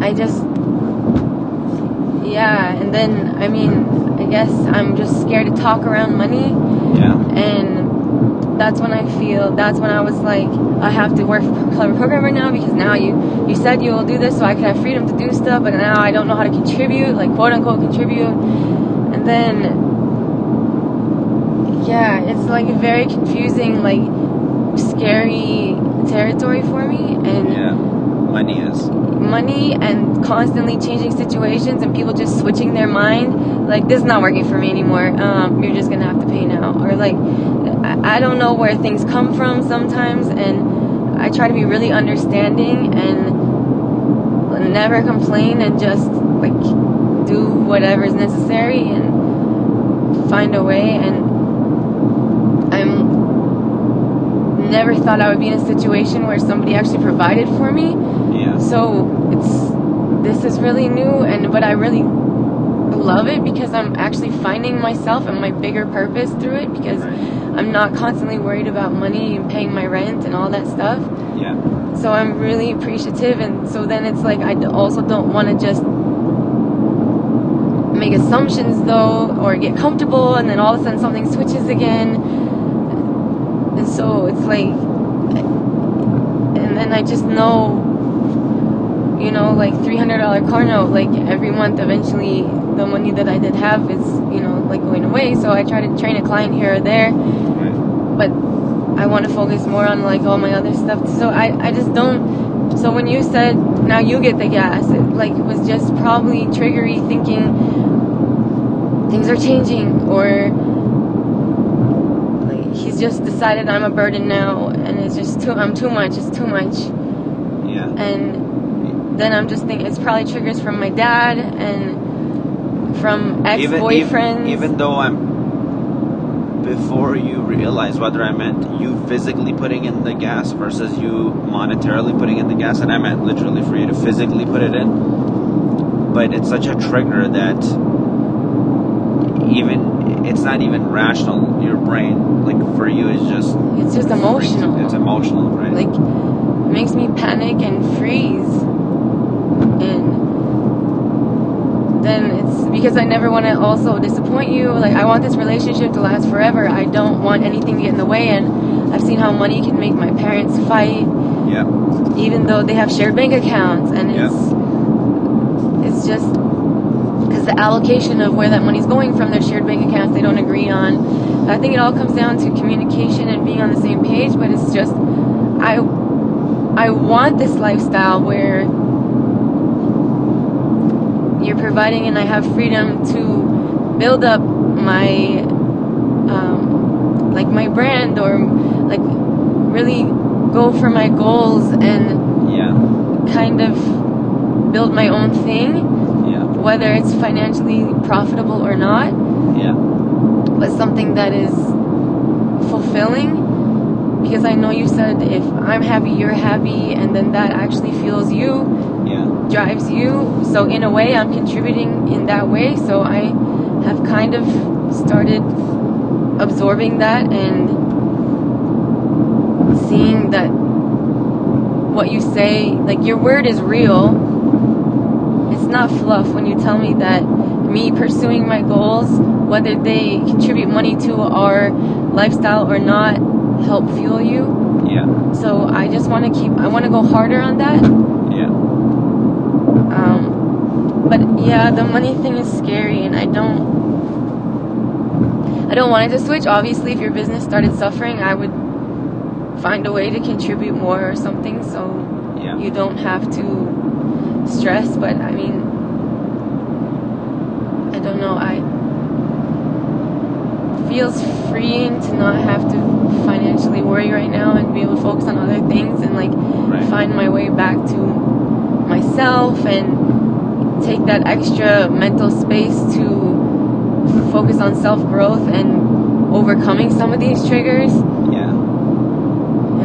I just, yeah, and then, I mean, I guess I'm just scared to talk around money, Yeah. and that's when I feel, that's when I was like, I have to work for Clever Programmer now because now you, you said you will do this so I can have freedom to do stuff, but now I don't know how to contribute, like quote unquote contribute, and then, yeah, it's like a very confusing, like, scary territory for me, and Yeah. Money is. money and constantly changing situations and people just switching their mind like this is not working for me anymore um, you're just gonna have to pay now or like I, I don't know where things come from sometimes and i try to be really understanding and never complain and just like do whatever is necessary and find a way and i'm never thought i would be in a situation where somebody actually provided for me. So it's this is really new and but I really love it because I'm actually finding myself and my bigger purpose through it because I'm not constantly worried about money and paying my rent and all that stuff. Yeah. So I'm really appreciative and so then it's like I also don't want to just make assumptions though or get comfortable and then all of a sudden something switches again. And so it's like and then I just know you know, like three hundred dollar car note, like every month eventually the money that I did have is, you know, like going away. So I try to train a client here or there, Right. but I want to focus more on like all my other stuff. So I, I just don't. So when you said now you get the gas, it like it was just probably triggery thinking things are changing or like he's just decided I'm a burden now and it's just too I'm too much. It's too much Yeah. and then I'm just thinking it's probably triggers from my dad and from ex even, boyfriends. even even though I'm before you realize whether I meant you physically putting in the gas versus you monetarily putting in the gas, and I meant literally for you to physically put it in. But it's such a trigger that even it's not even rational. Your brain, like for you, is just it's just emotional. It's emotional, right? like it makes me panic and freeze, and then it's because I never want to also disappoint you. Like I want this relationship to last forever. I don't want anything to get in the way, and I've seen how money can make my parents fight. yeah, even though they have shared bank accounts and Yeah. it's it's just because the allocation of where that money's going from their shared bank accounts they don't agree on i think it all comes down to communication and being on the same page but it's just i i want this lifestyle where you're providing and i have freedom to build up my um, like my brand or like really go for my goals and yeah, kind of build my own thing, yeah, whether it's financially profitable or not, yeah, but something that is fulfilling. Because I know you said if I'm happy, you're happy, and then that actually fuels you, drives you. So, in a way, I'm contributing in that way. So, I have kind of started absorbing that and seeing that what you say, like your word is real. It's not fluff when you tell me that me pursuing my goals, whether they contribute money to our lifestyle or not, help fuel you. yeah, So I just want to keep, I want to go harder on that. Um, but yeah, the money thing is scary, and I don't. I don't want it to switch. Obviously, if your business started suffering, I would find a way to contribute more or something, so yeah. you don't have to stress. But I mean, I don't know. I feels freeing to not have to financially worry right now and be able to focus on other things and like Right. find my way back to myself and take that extra mental space to focus on self growth and overcoming some of these triggers Yeah.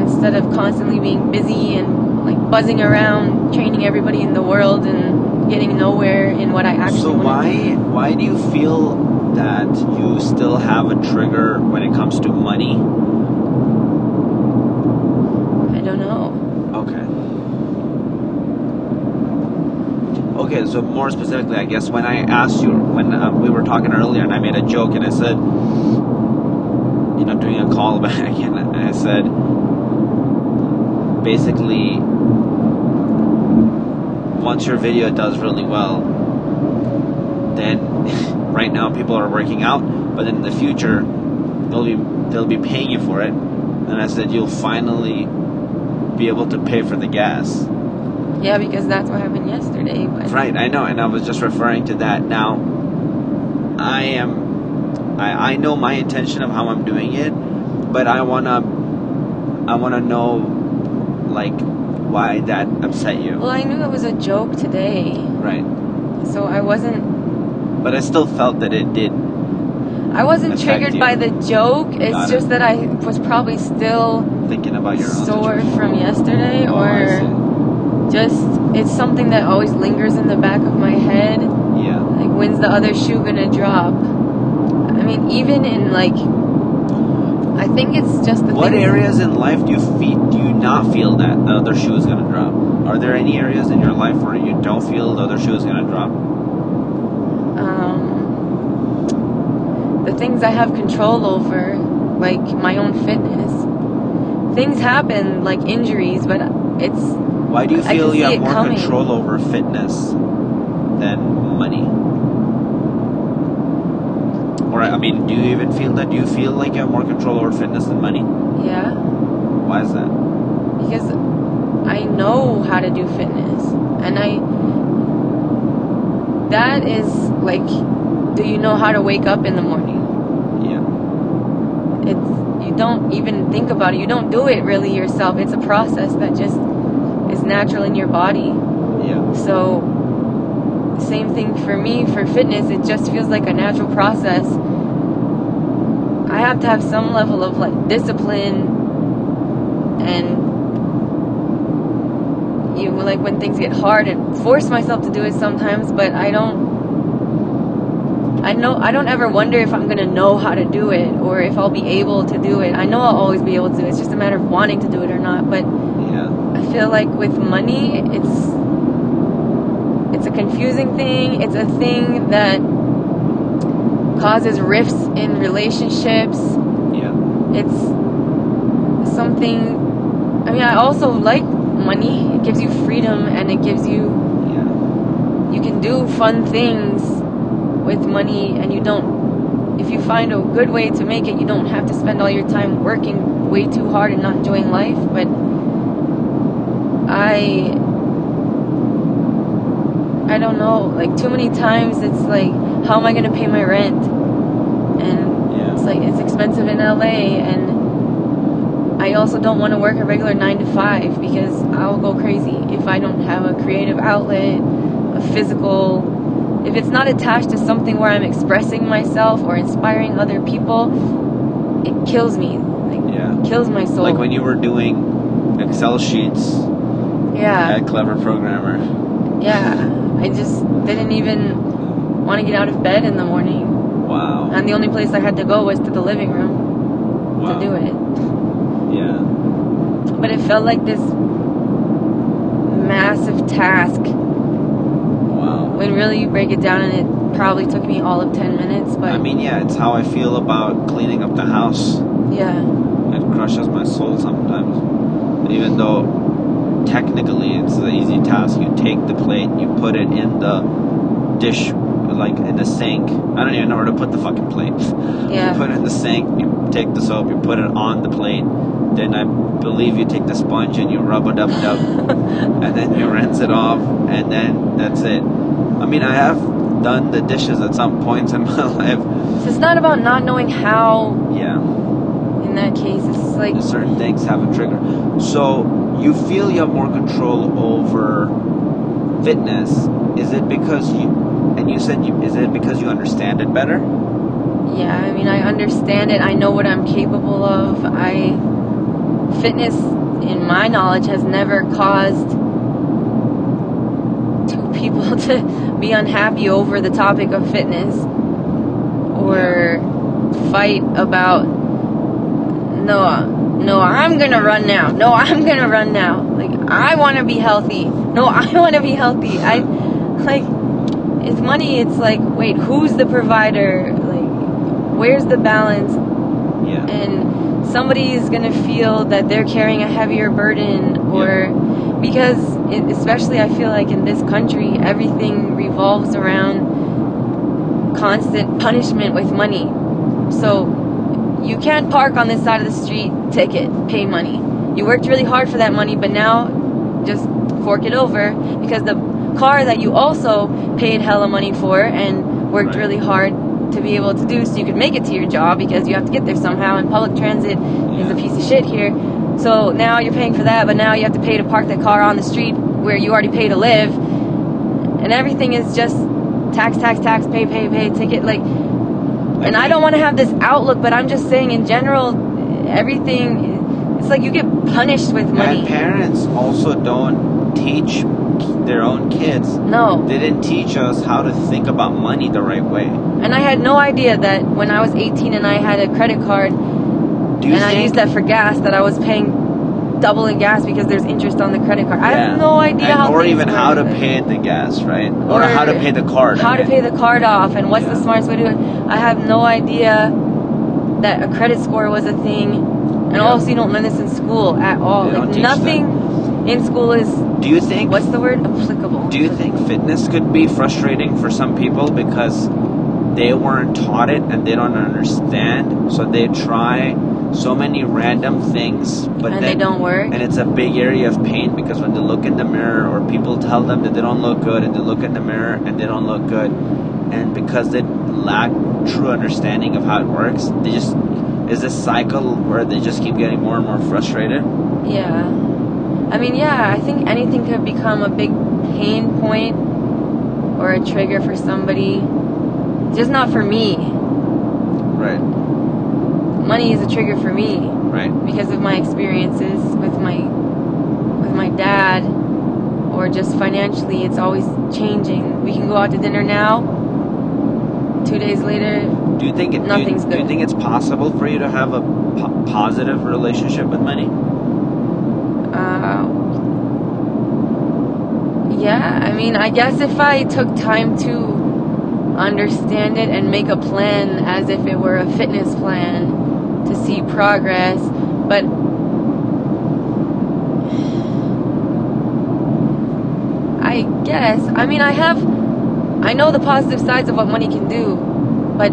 instead of constantly being busy and like buzzing around training everybody in the world and getting nowhere in what I actually So why why do you feel that you still have a trigger when it comes to money? I don't know. Okay. So more specifically, I guess when I asked you when uh, we were talking earlier, and I made a joke, and I said, you know, doing a callback, and I said, basically, once your video does really well, then right now people are working out, but in the future they'll be they'll be paying you for it, and I said you'll finally be able to pay for the gas. Yeah, because that's what happened Right, I know, and I was just referring to that. Now, I am, I, I know my intention of how I'm doing it, but I wanna, I wanna know, like, why that upset you. Well, I knew it was a joke today, Right, so I wasn't. but I still felt that it did. I wasn't triggered you. by the joke. It's Got it. just that I was probably still Thinking about your sore from yesterday, Oh, or. Just it's something that always lingers in the back of my head. Yeah. Like, when's the other shoe gonna drop? I mean, even in like, I think it's just the What areas in life do you feel, do you not feel that the other shoe is gonna drop? Are there any areas in your life where you don't feel the other shoe is gonna drop? um, the things I have control over, like my own fitness. Things happen, like injuries, but it's Why do you feel you have more coming. control over fitness than money? Or I mean, do you even feel that? Do you feel like you have more control over fitness than money? yeah, Why is that? because I know how to do fitness, and I that is like, do you know how to wake up in the morning? Yeah. It's you don't even think about it. You don't do it really yourself. It's a process that just is natural in your body. Yeah. So, same thing for me for fitness. It just feels like a natural process. I have to have some level of like discipline and you like when things get hard and force myself to do it sometimes, but I don't. I know I don't ever wonder if I'm gonna know how to do it or if I'll be able to do it. I know I'll always be able to. It's just a matter of wanting to do it or not. But. I feel like with money, it's it's a confusing thing. It's a thing that causes rifts in relationships. Yeah. It's something. I mean, I also like money. It gives you freedom, and it gives you Yeah. you can do fun things with money, and you don't. If you find a good way to make it, you don't have to spend all your time working way too hard and not enjoying life. But I I don't know, like too many times it's like how am I going to pay my rent? And Yeah. it's like it's expensive in LA and I also don't want to work a regular 9 to 5 because I'll go crazy if I don't have a creative outlet, a physical if it's not attached to something where I'm expressing myself or inspiring other people, it kills me. Like Yeah. kills my soul. Like when you were doing Excel sheets yeah. at Clever Programmer. Yeah, I just didn't even want to get out of bed in the morning. Wow. And the only place I had to go was to the living room wow. to do it. Yeah. But it felt like this massive task Wow. when really you break it down and it probably took me all of 10 minutes. But I mean, yeah, it's how I feel about cleaning up the house. yeah, It crushes my soul sometimes. Even though technically it's an easy task. You take the plate, you put it in the dish, like in the sink. I don't even know where to put the fucking plate. Yeah. You put it in the sink, you take the soap, you put it on the plate. Then I believe you take the sponge and you rub it up, dub, and then you rinse it off, and then that's it. I mean, I have done the dishes at some points in my life. so it's not about not knowing how Yeah. in that case. It's like, certain things have a trigger. So you feel you have more control over fitness. Is it because you and you said you is it because you understand it better? yeah, I mean, I understand it. I know what I'm capable of. I, fitness, in my knowledge, has never caused two people to be unhappy over the topic of fitness or fight about no no i'm gonna run now no i'm gonna run now like i want to be healthy no i want to be healthy i like it's money. It's like wait, who's the provider? Like where's the balance? Yeah. and somebody's gonna feel that they're carrying a heavier burden or because it, especially i feel like in this country everything revolves around constant punishment with money so you can't park on this side of the street ticket pay money. You worked really hard for that money but now just fork it over because the car that you also paid hella money for and worked Right. really hard to be able to do so you could make it to your job because you have to get there somehow and public transit is a piece of shit here. So now you're paying for that but now you have to pay to park that car on the street where you already pay to live. And everything is just tax tax tax pay pay pay ticket. Like and I don't want to have this outlook but I'm just saying in general everything it's like you get punished with money And parents also don't teach their own kids. no They didn't teach us how to think about money the right way. and I had no idea that when I was 18 and I had a credit card Do you and I used that for gas that I was paying double in gas because there's interest on the credit card. I have no idea And- how or even how to it. pay the gas, right? Or, Or how to pay the card. how I to pay the card off and what's the smartest way to do it. I have no idea that a credit score was a thing. And Yeah. also you don't learn this in school at all. They like nothing in school is Do you think? what's the word? Applicable. Do you think fitness could be frustrating for some people because they weren't taught it and they don't understand, so they try so many random things, but and then they don't work? and it's a big area of pain because when they look in the mirror or people tell them that they don't look good and they look in the mirror and they don't look good and because they lack true understanding of how it works they just is this cycle where they just keep getting more and more frustrated Yeah. I mean, yeah, I think anything could become a big pain point or a trigger for somebody. Just not for me. right Money is a trigger for me right because of my experiences with my with my dad or just financially it's always changing. We can go out to dinner now. 2 days later, do you think it, do you- Nothing's do you, think it's possible for you to have a po- positive relationship with money uh Yeah, I mean, I guess if I took time to understand it and make a plan as if it were a fitness plan to see progress, but I guess, I mean, I have, I know the positive sides of what money can do, but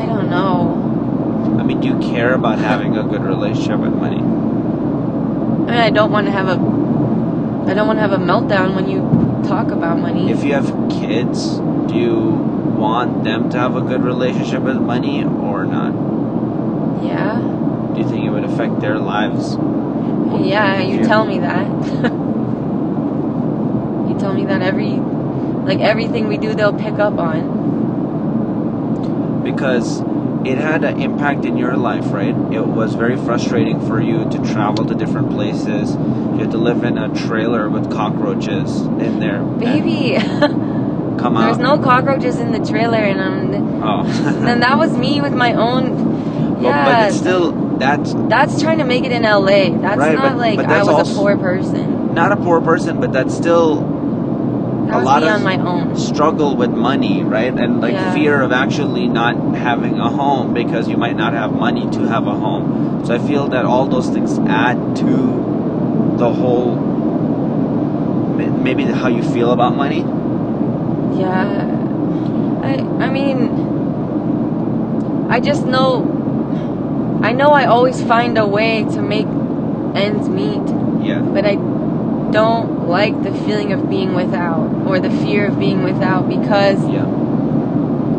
I don't know. i mean do you care about having a good relationship with money I mean, I don't want to have a, I don't want to have a meltdown when you talk about money. if you have kids do you want them to have a good relationship with money or not yeah, do you think it would affect their lives yeah, you tell me that. you tell me that every, like everything we do, they'll pick up on. because it had an impact in your life, right? It was very frustrating for you to travel to different places. You had to live in a trailer with cockroaches in there. Baby, come there's no cockroaches in the trailer, and I'm, Oh. and that was me with my own. But- Yeah, but it's still that's that's trying to make it in LA. That's Right, not but- like but I was also- a poor person. not a poor person, but that's still That a lot me of on my own. struggle with money, right? And like Yeah. fear of actually not having a home because you might not have money to have a home. So I feel that all those things add to the whole maybe how you feel about money. Yeah. I I mean I just know I know I always find a way to make ends meet, Yeah. but I don't like the feeling of being without or the fear of being without because Yeah.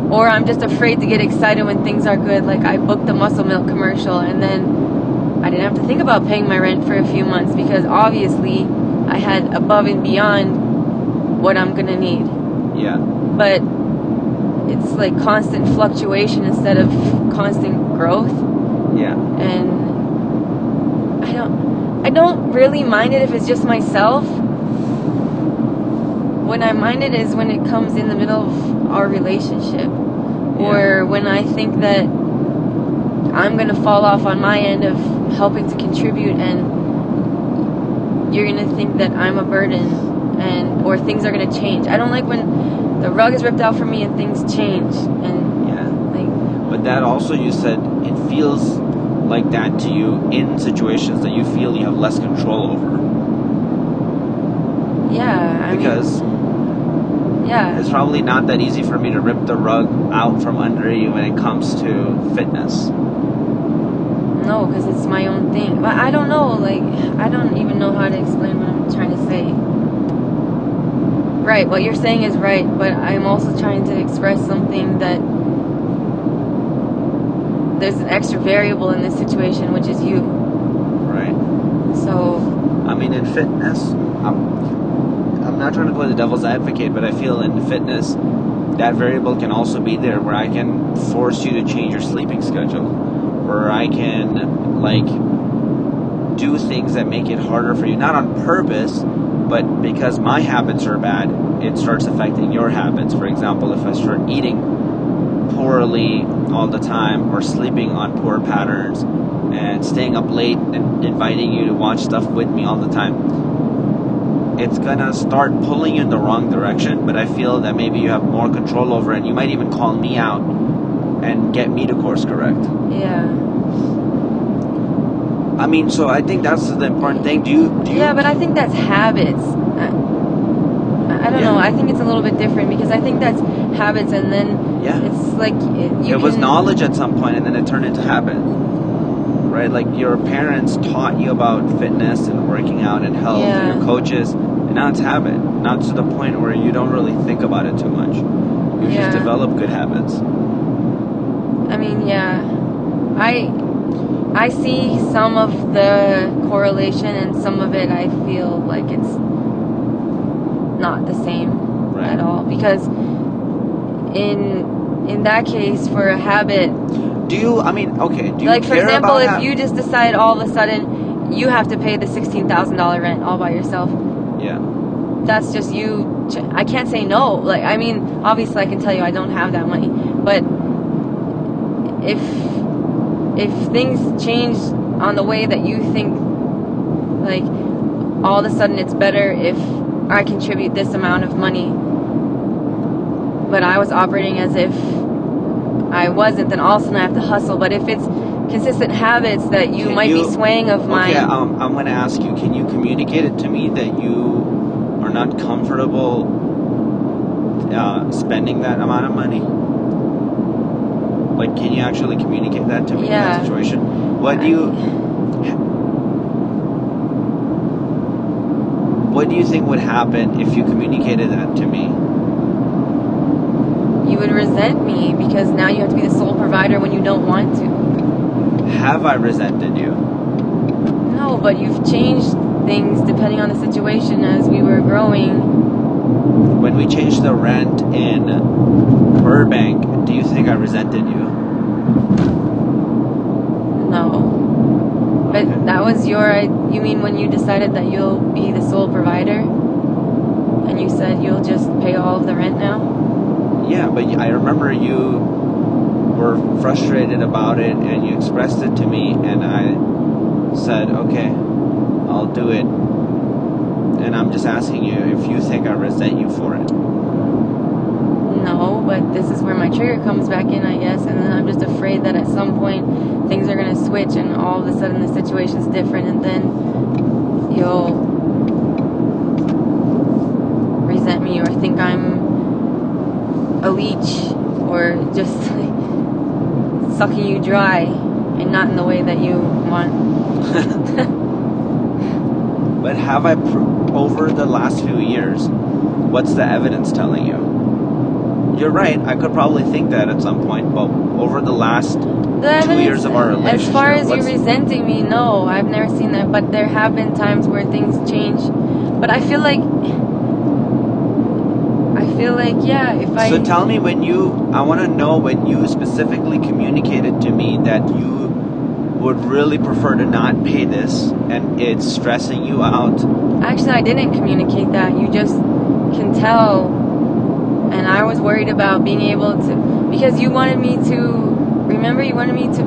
or I'm just afraid to get excited when things are good. Like I booked the muscle milk commercial and then I didn't have to think about paying my rent for a few months because obviously I had above and beyond what I'm gonna need. Yeah. But it's like constant fluctuation instead of constant growth Yeah. and I don't I don't really mind it if it's just myself. When I mind it is when it comes in the middle of our relationship or when I think that I'm going to fall off on my end of helping to contribute and you're going to think that I'm a burden and or things are gonna change. I don't like when the rug is ripped out from me and things change and Yeah. like But that also, you said, it feels like that to you in situations that you feel you have less control over. yeah. I Because mean, yeah. it's probably not that easy for me to rip the rug out from under you when it comes to fitness. No, because it's my own thing. But I don't know. Like I don't even know how to explain what I'm trying to say. Right. What you're saying is right, but I'm also trying to express something that there's an extra variable in this situation, which is you. Right. So I mean, in fitness, I'm, I'm not trying to play the devil's advocate, but I feel in fitness, that variable can also be there where I can force you to change your sleeping schedule, where I can, like, do things that make it harder for you, not on purpose, but because my habits are bad, it starts affecting your habits. For example, if I start eating poorly all the time or sleeping on poor patterns and staying up late and inviting you to watch stuff with me all the time, it's gonna start pulling you in the wrong direction. But I feel that maybe you have more control over it. And you might even call me out and get me to course correct. yeah. I mean, so I think that's the important thing. Do you? Do you Yeah, but I think that's habits. I, I don't Yeah. know. I think it's a little bit different because I think that's habits, and then Yeah. it's like it, you it was knowledge at some point and then it turned into habit right like your parents taught you about fitness and working out and health Yeah. and your coaches and now it's habit Not to the point where you don't really think about it too much you Yeah. just develop good habits I mean, yeah, I I see some of the correlation, and some of it I feel like it's not the same Right. at all. Because in in that case for a habit do you i mean okay do you like for example if you just decide all of a sudden you have to pay the $16000 rent all by yourself yeah. that's just you i can't say no. Like i mean obviously i can tell you i don't have that money but if if things change on the way that you think like all of a sudden it's better if i contribute this amount of money but i was operating as if i wasn't then all of a sudden i have to hustle. But if it's consistent habits that you Can might you- be swaying of mine. okay um, i'm going to ask you can you communicate it to me that you are not comfortable uh, spending that amount of money like can you actually communicate that to me in that situation? What do you what do you think would happen if you communicated that to me? You would resent me because now you have to be the sole provider when you don't want to. Have i resented you? No, but you've changed things depending on the situation as we were growing. When we changed the rent in burbank do you think i resented you No. But that was your you mean when you decided that you'll be the sole provider? And you said you'll just pay all of the rent now? Yeah, but I remember you were frustrated about it and you expressed it to me, and I said, okay, I'll do it. And I'm just asking you if you think I resent you for it. No, but this is where my trigger comes back in, I guess, and then I'm just afraid that at some point things are gonna switch and all of a sudden the situation's different and then you'll resent me or think I'm a leech or just like sucking you dry and not in the way that you want. But have I, pr- over the last few years, what's the evidence telling you? You're right, I could probably think that at some point, but over the last The two years of our relationship, As far as you resenting me, no, I've never seen that. But there have been times where things change. But I feel like, I feel like, yeah, if I, So tell me when you, I want to know when you specifically communicated to me that you would really prefer to not pay this and it's stressing you out. actually, I didn't communicate that. You just can tell. And I was worried about being able to, because you wanted me to, remember, you wanted me to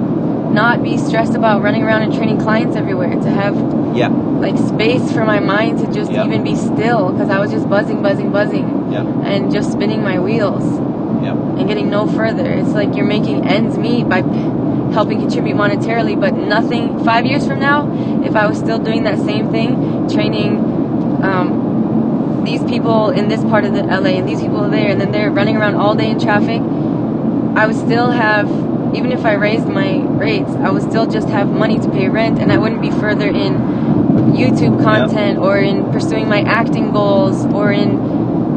not be stressed about running around and training clients everywhere. To have Yeah. like space for my mind to just Yeah. even be still because I was just buzzing, buzzing, buzzing, Yeah. and just spinning my wheels Yeah. and getting no further. It's like you're making ends meet by helping contribute monetarily, but nothing. Five years from now, if I was still doing that same thing, training um, these people in this part of the LA and these people there, and then they're running around all day in traffic, I would still have. Even if I raised my rates, I would still just have money to pay rent, and I wouldn't be further in YouTube content or in pursuing my acting goals or in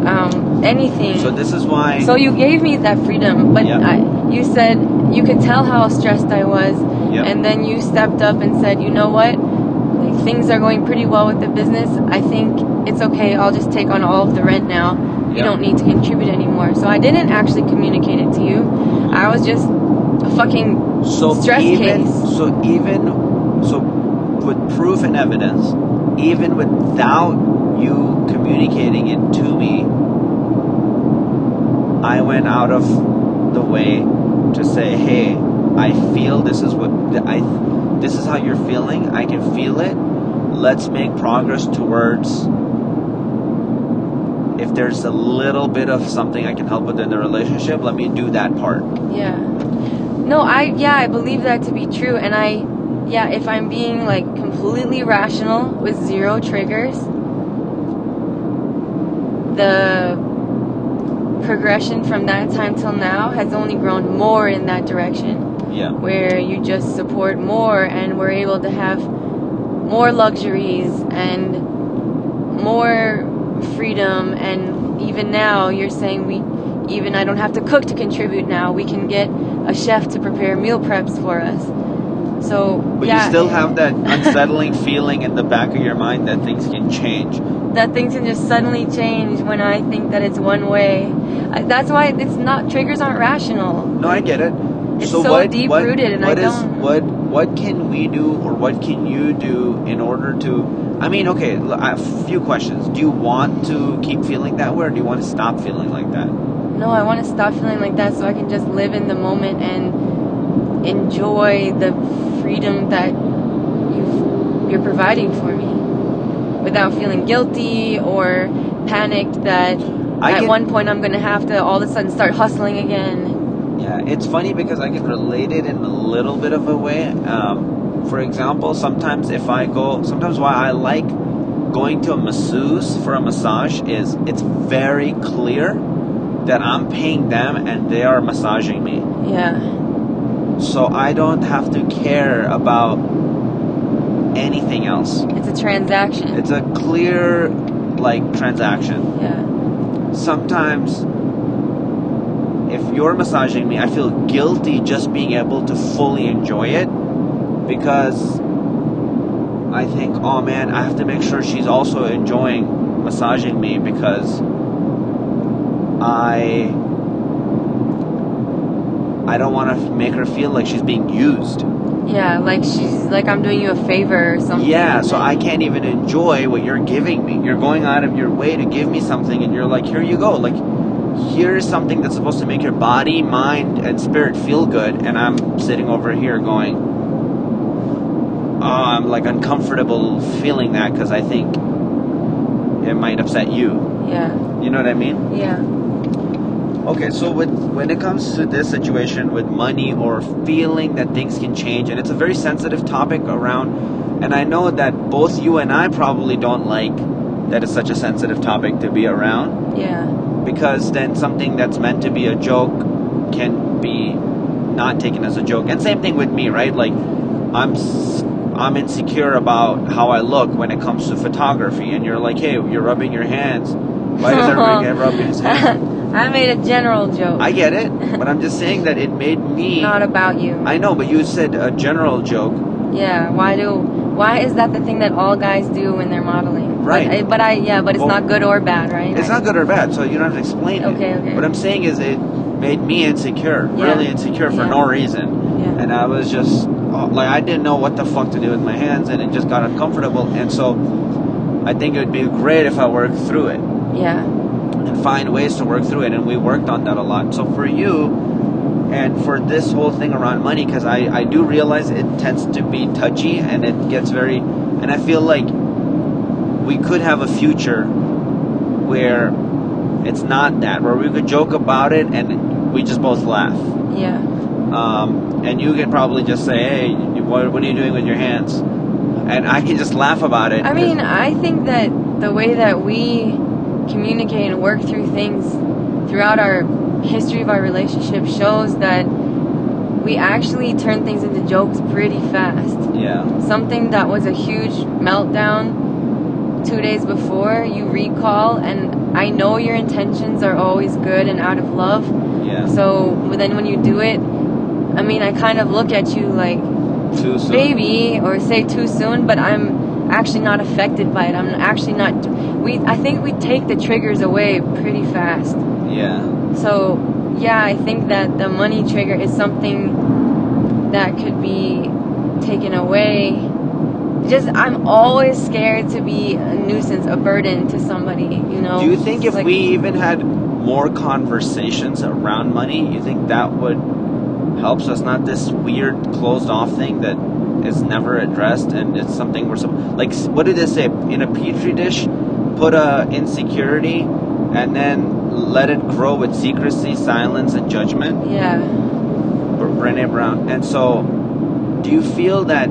um, anything. So this is why. So you gave me that freedom, but Yeah. I, you said you could tell how stressed I was, Yeah. and then you stepped up and said, you know what, like, things are going pretty well with the business. I think it's okay. I'll just take on all of the rent now. You don't need to contribute anymore. So I didn't actually communicate it to you. I was just a fucking so stress even case. so even so with proof and evidence, even without you communicating it to me, I went out of the way to say, "Hey, I feel this is what I this is how you're feeling. I can feel it. Let's make progress towards if there's a little bit of something I can help with in the relationship, let me do that part." Yeah. No, I yeah, I believe that to be true and I yeah, if I'm being like completely rational with zero triggers, the progression from that time till now has only grown more in that direction. Yeah. where you just support more and we're able to have more luxuries and more freedom. And even now you're saying we even I don't have to cook to contribute now. We can get a chef to prepare meal preps for us. So But yeah. you still have that unsettling feeling in the back of your mind that things can change. That things can just suddenly change when I think that it's one way I, that's why it's not triggers aren't rational No, I get it. It's so deep-rooted and I what is- don't- what what can we do or what can you do in order to I mean, okay, a few questions. Do you want to keep feeling that way or do you want to stop feeling like that? No, I want to stop feeling like that so I can just live in the moment and enjoy the freedom that you've, you're providing for me without feeling guilty or panicked that I at can- one point I'm going to have to all of a sudden start hustling again. Yeah, it's funny because I can relate it in a little bit of a way. Um, for example, sometimes if I go, sometimes why I like going to a masseuse for a massage is it's very clear that I'm paying them and they are massaging me. Yeah. So I don't have to care about anything else. It's a transaction. It's a clear, like, transaction. yeah. Sometimes, if you're massaging me, I feel guilty just being able to fully enjoy it because I think, oh man, I have to make sure she's also enjoying massaging me because I. I don't want to make her feel like she's being used. Yeah, like she's like I'm doing you a favor or something. Yeah, so I can't even enjoy what you're giving me. You're going out of your way to give me something, and you're like, here you go. Like, here's something that's supposed to make your body, mind, and spirit feel good, and I'm sitting over here going, oh, I'm like uncomfortable feeling that because I think it might upset you. Yeah. You know what I mean? Yeah. Okay, so with, when it comes to this situation with money or feeling that things can change, and it's a very sensitive topic around, and I know that both you and I probably don't like that it's such a sensitive topic to be around Yeah. because then something that's meant to be a joke can be not taken as a joke. And same thing with me, right? Like I'm s- I'm insecure about how I look when it comes to photography, and you're like, hey, you're rubbing your hands. Why does everybody get rubbing his hands? I made a general joke. I get it, but I'm just saying that it made me. Not about you. I know, but you said a general joke. Yeah, why do why is that the thing that all guys do when they're modeling? Right. But, I- but I yeah, but it's Well, not good or bad, right? It's not good or bad, so you don't have to explain it. Okay, okay. What I'm saying is it made me insecure, Yeah. really insecure for Yeah. no reason. Yeah. And I was just uh, like, I didn't know what the fuck to do with my hands, and it just got uncomfortable. And so I think it would be great if I worked through it Yeah. And find ways to work through it. And we worked on that a lot. So for you, And for this whole thing around money, because I, I do realize it tends to be touchy and it gets very, and I feel like we could have a future where it's not that, where we could joke about it and we just both laugh. Yeah. Um, and you can probably just say, hey, what, what are you doing with your hands? And I can just laugh about it. I mean, I think that the way that we communicate and work through things throughout our history of our relationship shows that we actually turn things into jokes pretty fast. yeah. Something that was a huge meltdown two days before, you recall, and I know your intentions are always good and out of love. Yeah. So then when you do it, I mean, I kind of look at you like, Too soon. maybe or say too soon but i'm actually not affected by it. I'm actually not we i think we take the triggers away pretty fast. Yeah. so yeah i think that the money trigger is something that could be taken away. Just i'm always scared to be a nuisance a burden to somebody you know? Do you think if Like, we even had more conversations around money, you think that would helps us not this weird closed off thing that is never addressed and it's something we're so like what did they say in a petri dish put a insecurity and then let it grow with secrecy, silence and judgment? yeah Brene Brown. And so do you feel that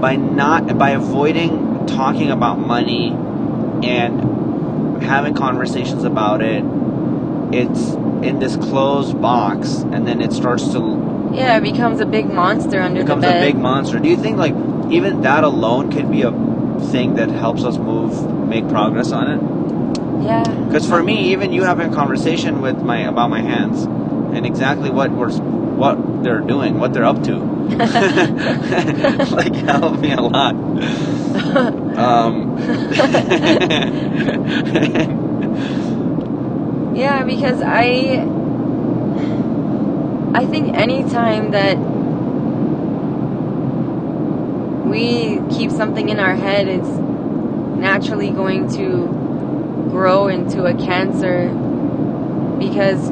by not by avoiding talking about money and having conversations about it it's in this closed box and then it starts to yeah it becomes a big monster under it becomes the a big monster. Do you think like even that alone could be a thing that helps us move make progress on it? Yeah. Because for me even you having a conversation with my about my hands and exactly what we're what they're doing what they're up to. Like helped me a lot. Um Yeah, because I I think anytime that we keep something in our head, it's naturally going to grow into a cancer because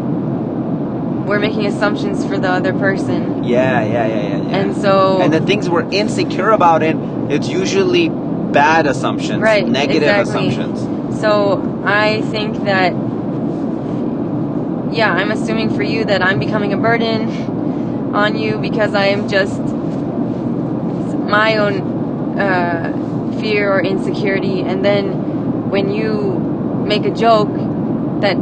we're making assumptions for the other person. Yeah, yeah, yeah, yeah, yeah. And so and the things we're insecure about it, it's usually bad assumptions, Right, negative exactly. assumptions. So I think that, yeah, I'm assuming for you that I'm becoming a burden on you because I am just my own uh, fear or insecurity. And then when you make a joke that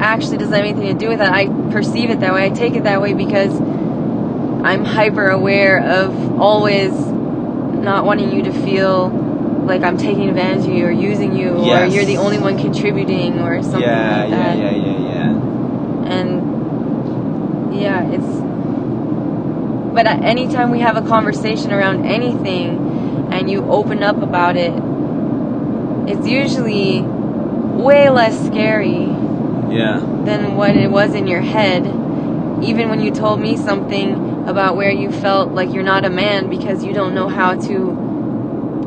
actually doesn't have anything to do with that, I perceive it that way. I take it that way because I'm hyper aware of always not wanting you to feel like I'm taking advantage of you or using you or you're the only one contributing or something yeah, like that. yeah, yeah, yeah. And yeah, it's. But at anytime we have a conversation around anything and you open up about it, it's usually way less scary Yeah. than what it was in your head. Even when you told me something about where you felt like you're not a man because you don't know how to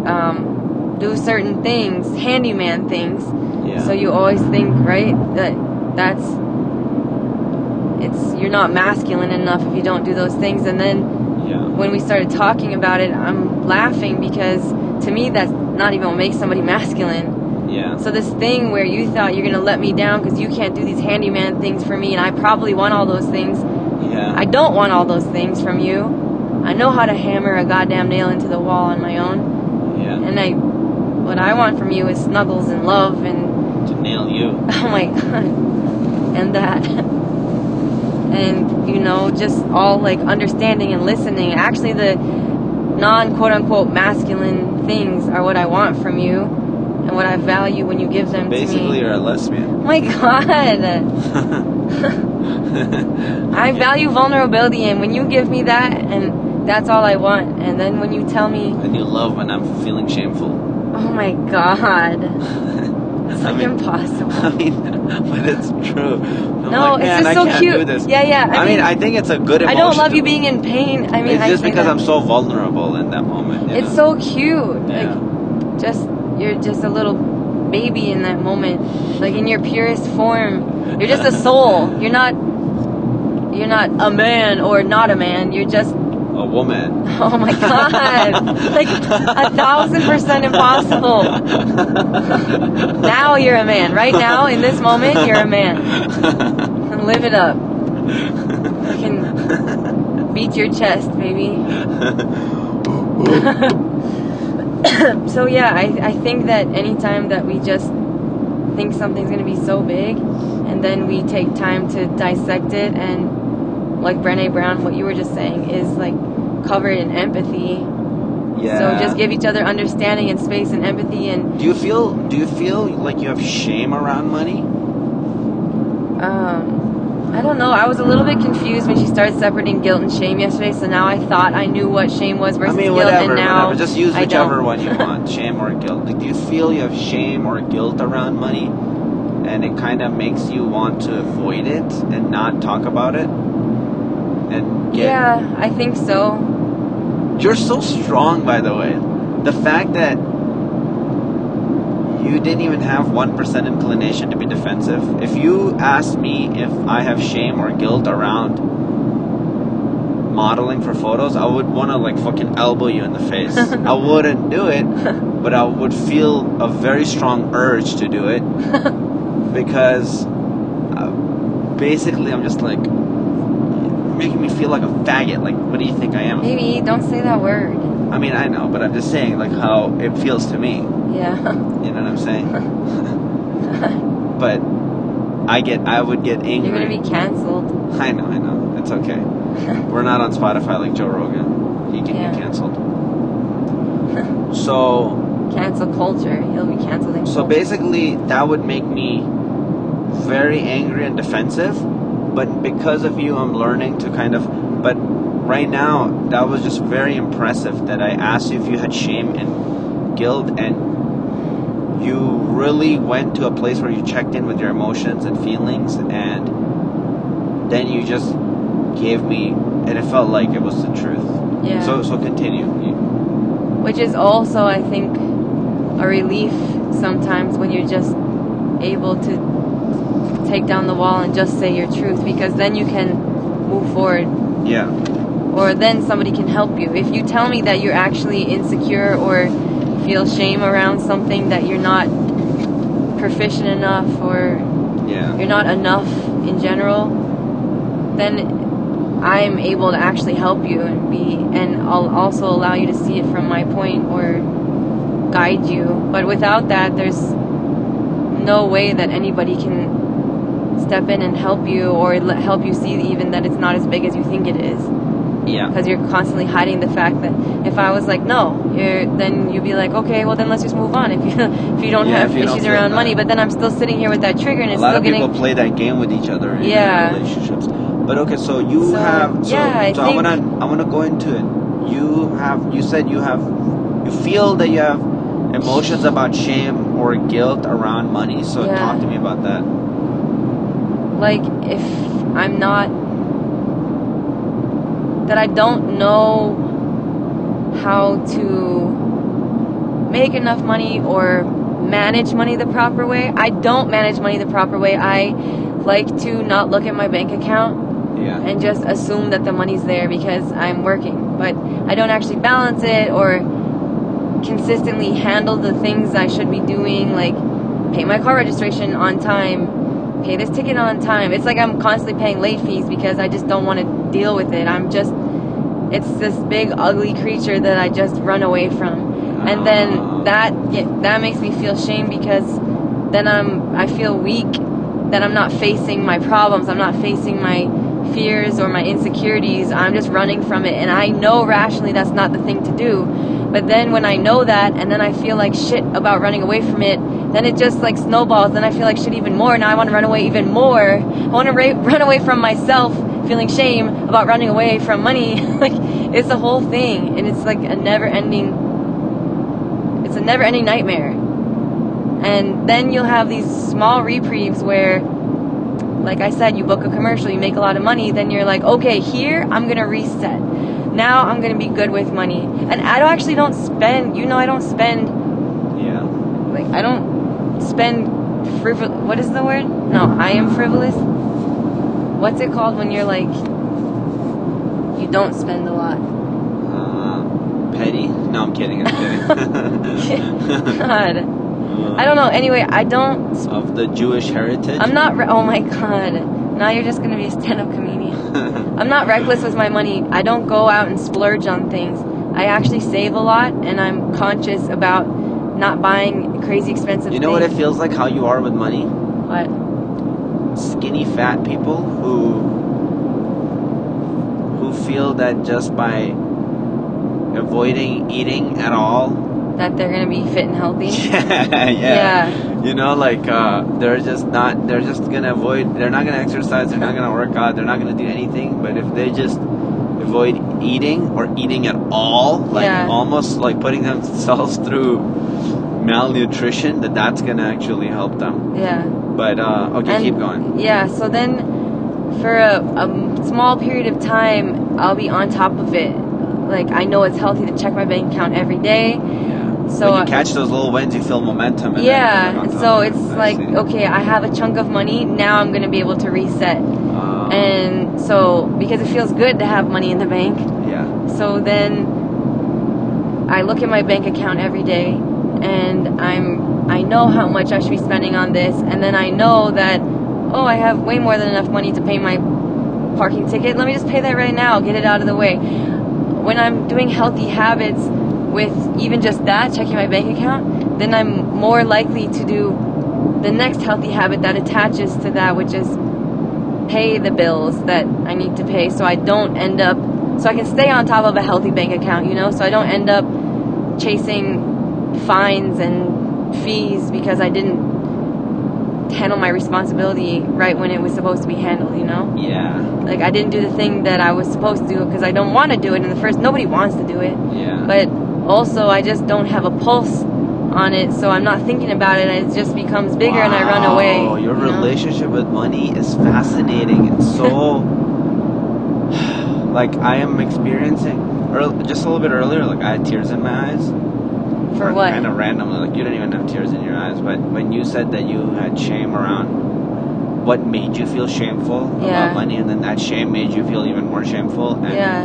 um, do certain things, handyman things. Yeah. So you always think, right, that that's it's you're not masculine enough if you don't do those things. And then yeah. when we started talking about it, I'm laughing because to me that's not even what makes somebody masculine. Yeah. So this thing where you thought you're gonna let me down because you can't do these handyman things for me, and I probably want all those things. Yeah. I don't want all those things from you. I know how to hammer a goddamn nail into the wall on my own, yeah. and I, what I want from you is snuggles and love and to nail you. oh my god, and that, and you know just all like understanding and listening. Actually, the non quote unquote masculine things are what I want from you, and what I value when you give them Basically, to me. you're a lesbian. my god. I value vulnerability, and when you give me that, and that's all I want. And then when you tell me, and you love when I'm feeling shameful. oh my god, it's I like mean- impossible. I mean, but it's true. I'm No, like, it's just I so cute. Yeah, yeah, I I, mean, mean, I think it's a good I don't love you being in pain. I mean, it's I just because that. I'm so vulnerable in that moment. It's know? so cute. Yeah. Like, just you're just a little baby in that moment, like in your purest form. You're just a soul. You're not. you're not a man or not a man. You're just A woman. oh my god, like a thousand percent impossible. Now you're a man. Right now, in this moment, you're a man. Live it up. You can beat your chest, baby. so yeah, I, I think that anytime that we just think something's gonna be so big, and then we take time to dissect it, and like Brene Brown, what you were just saying is like covered in empathy. yeah. So just give each other understanding and space and empathy, and Do you feel? Do you feel like you have shame around money? um, I don't know. I was a little bit confused when she started separating guilt and shame yesterday. So now I thought I knew what shame was I versus mean, guilt, whatever, and now whatever. Just use whichever one you want, shame or guilt. Like, do you feel you have shame or guilt around money, and it kind of makes you want to avoid it and not talk about it? Get, Yeah, I think so. you're so strong, by the way. The fact that you didn't even have one percent inclination to be defensive. If you asked me if I have shame or guilt around modeling for photos, I would want to like fucking elbow you in the face. I wouldn't do it, but I would feel a very strong urge to do it because uh, basically I'm just like making me feel like a faggot. Like, what do you think I am? Maybe don't say that word. I mean, I know, but I'm just saying like how it feels to me. Yeah. You know what I'm saying? but I get, I would get angry. You're gonna be canceled. I know, I know. It's okay. We're not on Spotify like Joe Rogan. He can Yeah. get canceled. So, Cancel culture. He'll be canceled. so culture. basically, that would make me very angry and defensive. But because of you, I'm learning to kind of. But right now, that was just very impressive that I asked you if you had shame and guilt, and you really went to a place where you checked in with your emotions and feelings, and then you just gave me, and it felt like it was the truth. Yeah. So, so continue. Which is also, I think, a relief sometimes when you're just able to take down the wall and just say your truth because then you can move forward Yeah. or then somebody can help you. If you tell me that you're actually insecure or feel shame around something that you're not proficient enough or Yeah. you're not enough in general, then I'm able to actually help you and be, and I'll also allow you to see it from my point or guide you. But without that, there's no way that anybody can step in and help you or help you see even that it's not as big as you think it is Yeah. because you're constantly hiding the fact that if I was like no, you're, then you'd be like okay, well then let's just move on if you if you don't Yeah, have you don't issues around that. money. But then I'm still sitting here with that trigger and a it's lot still of getting people play that game with each other in Yeah. relationships. But okay, so you So, have so, yeah, I so I wanna I wanna go into it. You have you said you have you feel that you have emotions about shame or guilt around money. So Yeah. talk to me about that. Like if I'm not that I don't know how to make enough money or manage money the proper way. I don't manage money the proper way. I like to not look at my bank account Yeah. and just assume that the money's there because I'm working. But I don't actually balance it or consistently handle the things I should be doing, like pay my car registration on time, pay this ticket on time. It's like I'm constantly paying late fees because I just don't want to deal with it. I'm just, it's this big ugly creature that I just run away from. And then that that makes me feel shame because then I'm I feel weak that I'm not facing my problems. I'm not facing my fears or my insecurities. I'm just running from it and I know rationally that's not the thing to do. But then when I know that and then I feel like shit about running away from it, then it just like snowballs. Then I feel like shit even more. Now I want to run away even more. I want to ra- run away from myself, feeling shame about running away from money. like it's a whole thing and it's like a never-ending it's a never-ending nightmare. And then you'll have these small reprieves where like I said, you book a commercial, you make a lot of money, then you're like, okay, here I'm gonna reset. Now I'm gonna be good with money. And I don't actually don't spend you know I don't spend Yeah. like I don't spend frivol what is the word? No, I am frivolous. What's it called when you're like you don't spend a lot? Uh, petty? No, I'm kidding. I'm kidding. God. I don't know. Anyway, I don't. Of the Jewish heritage. I'm not. Re- oh my God. Now you're just gonna be a stand-up comedian. I'm not reckless with my money. I don't go out and splurge on things. I actually save a lot, and I'm conscious about not buying crazy expensive. You know what it feels like? How you are with money? What? Skinny fat people who who feel that just by avoiding eating at all That they're gonna be fit and healthy. yeah, yeah. Yeah. You know, like uh, they're just not. They're just gonna avoid. They're not gonna exercise. They're not gonna work out. They're not gonna do anything. But if they just avoid eating or eating at all, like Yeah. almost like putting themselves through malnutrition, that that's gonna actually help them. Yeah. But uh, okay, And- keep going. Yeah, so then for a, a small period of time, I'll be on top of it. Like, I know it's healthy to check my bank account every day. Yeah. So, when you catch those little wins, you feel momentum. And yeah, then and you're so it's. Like, okay, I have a chunk of money, now I'm gonna be able to reset. Uh, And so, because it feels good to have money in the bank, yeah. so then I look at my bank account every day and I'm I know how much I should be spending on this and then I know that oh I have way more than enough money to pay my parking ticket. Let me just pay that right now, get it out of the way. When I'm doing healthy habits with even just that, checking my bank account, then I'm more likely to do the next healthy habit that attaches to that, which is pay the bills that I need to pay so I don't end up so I can stay on top of a healthy bank account, you know, so I don't end up chasing fines and fees because I didn't handle my responsibility right when it was supposed to be handled, you know? Yeah. Like I didn't do the thing that I was supposed to do because I don't want to do it in the first nobody wants to do it. Yeah. But also I just don't have a pulse on it, so I'm not thinking about it and it just becomes bigger and I run away. Wow, Your you know? relationship with money is fascinating. It's so like I am experiencing. or just a little bit earlier, like I had tears in my eyes. For what? Kind of randomly, like you didn't even have tears in your eyes, but when you said that you had shame around what made you feel shameful Yeah. about money, and then that shame made you feel even more shameful. And, Yeah.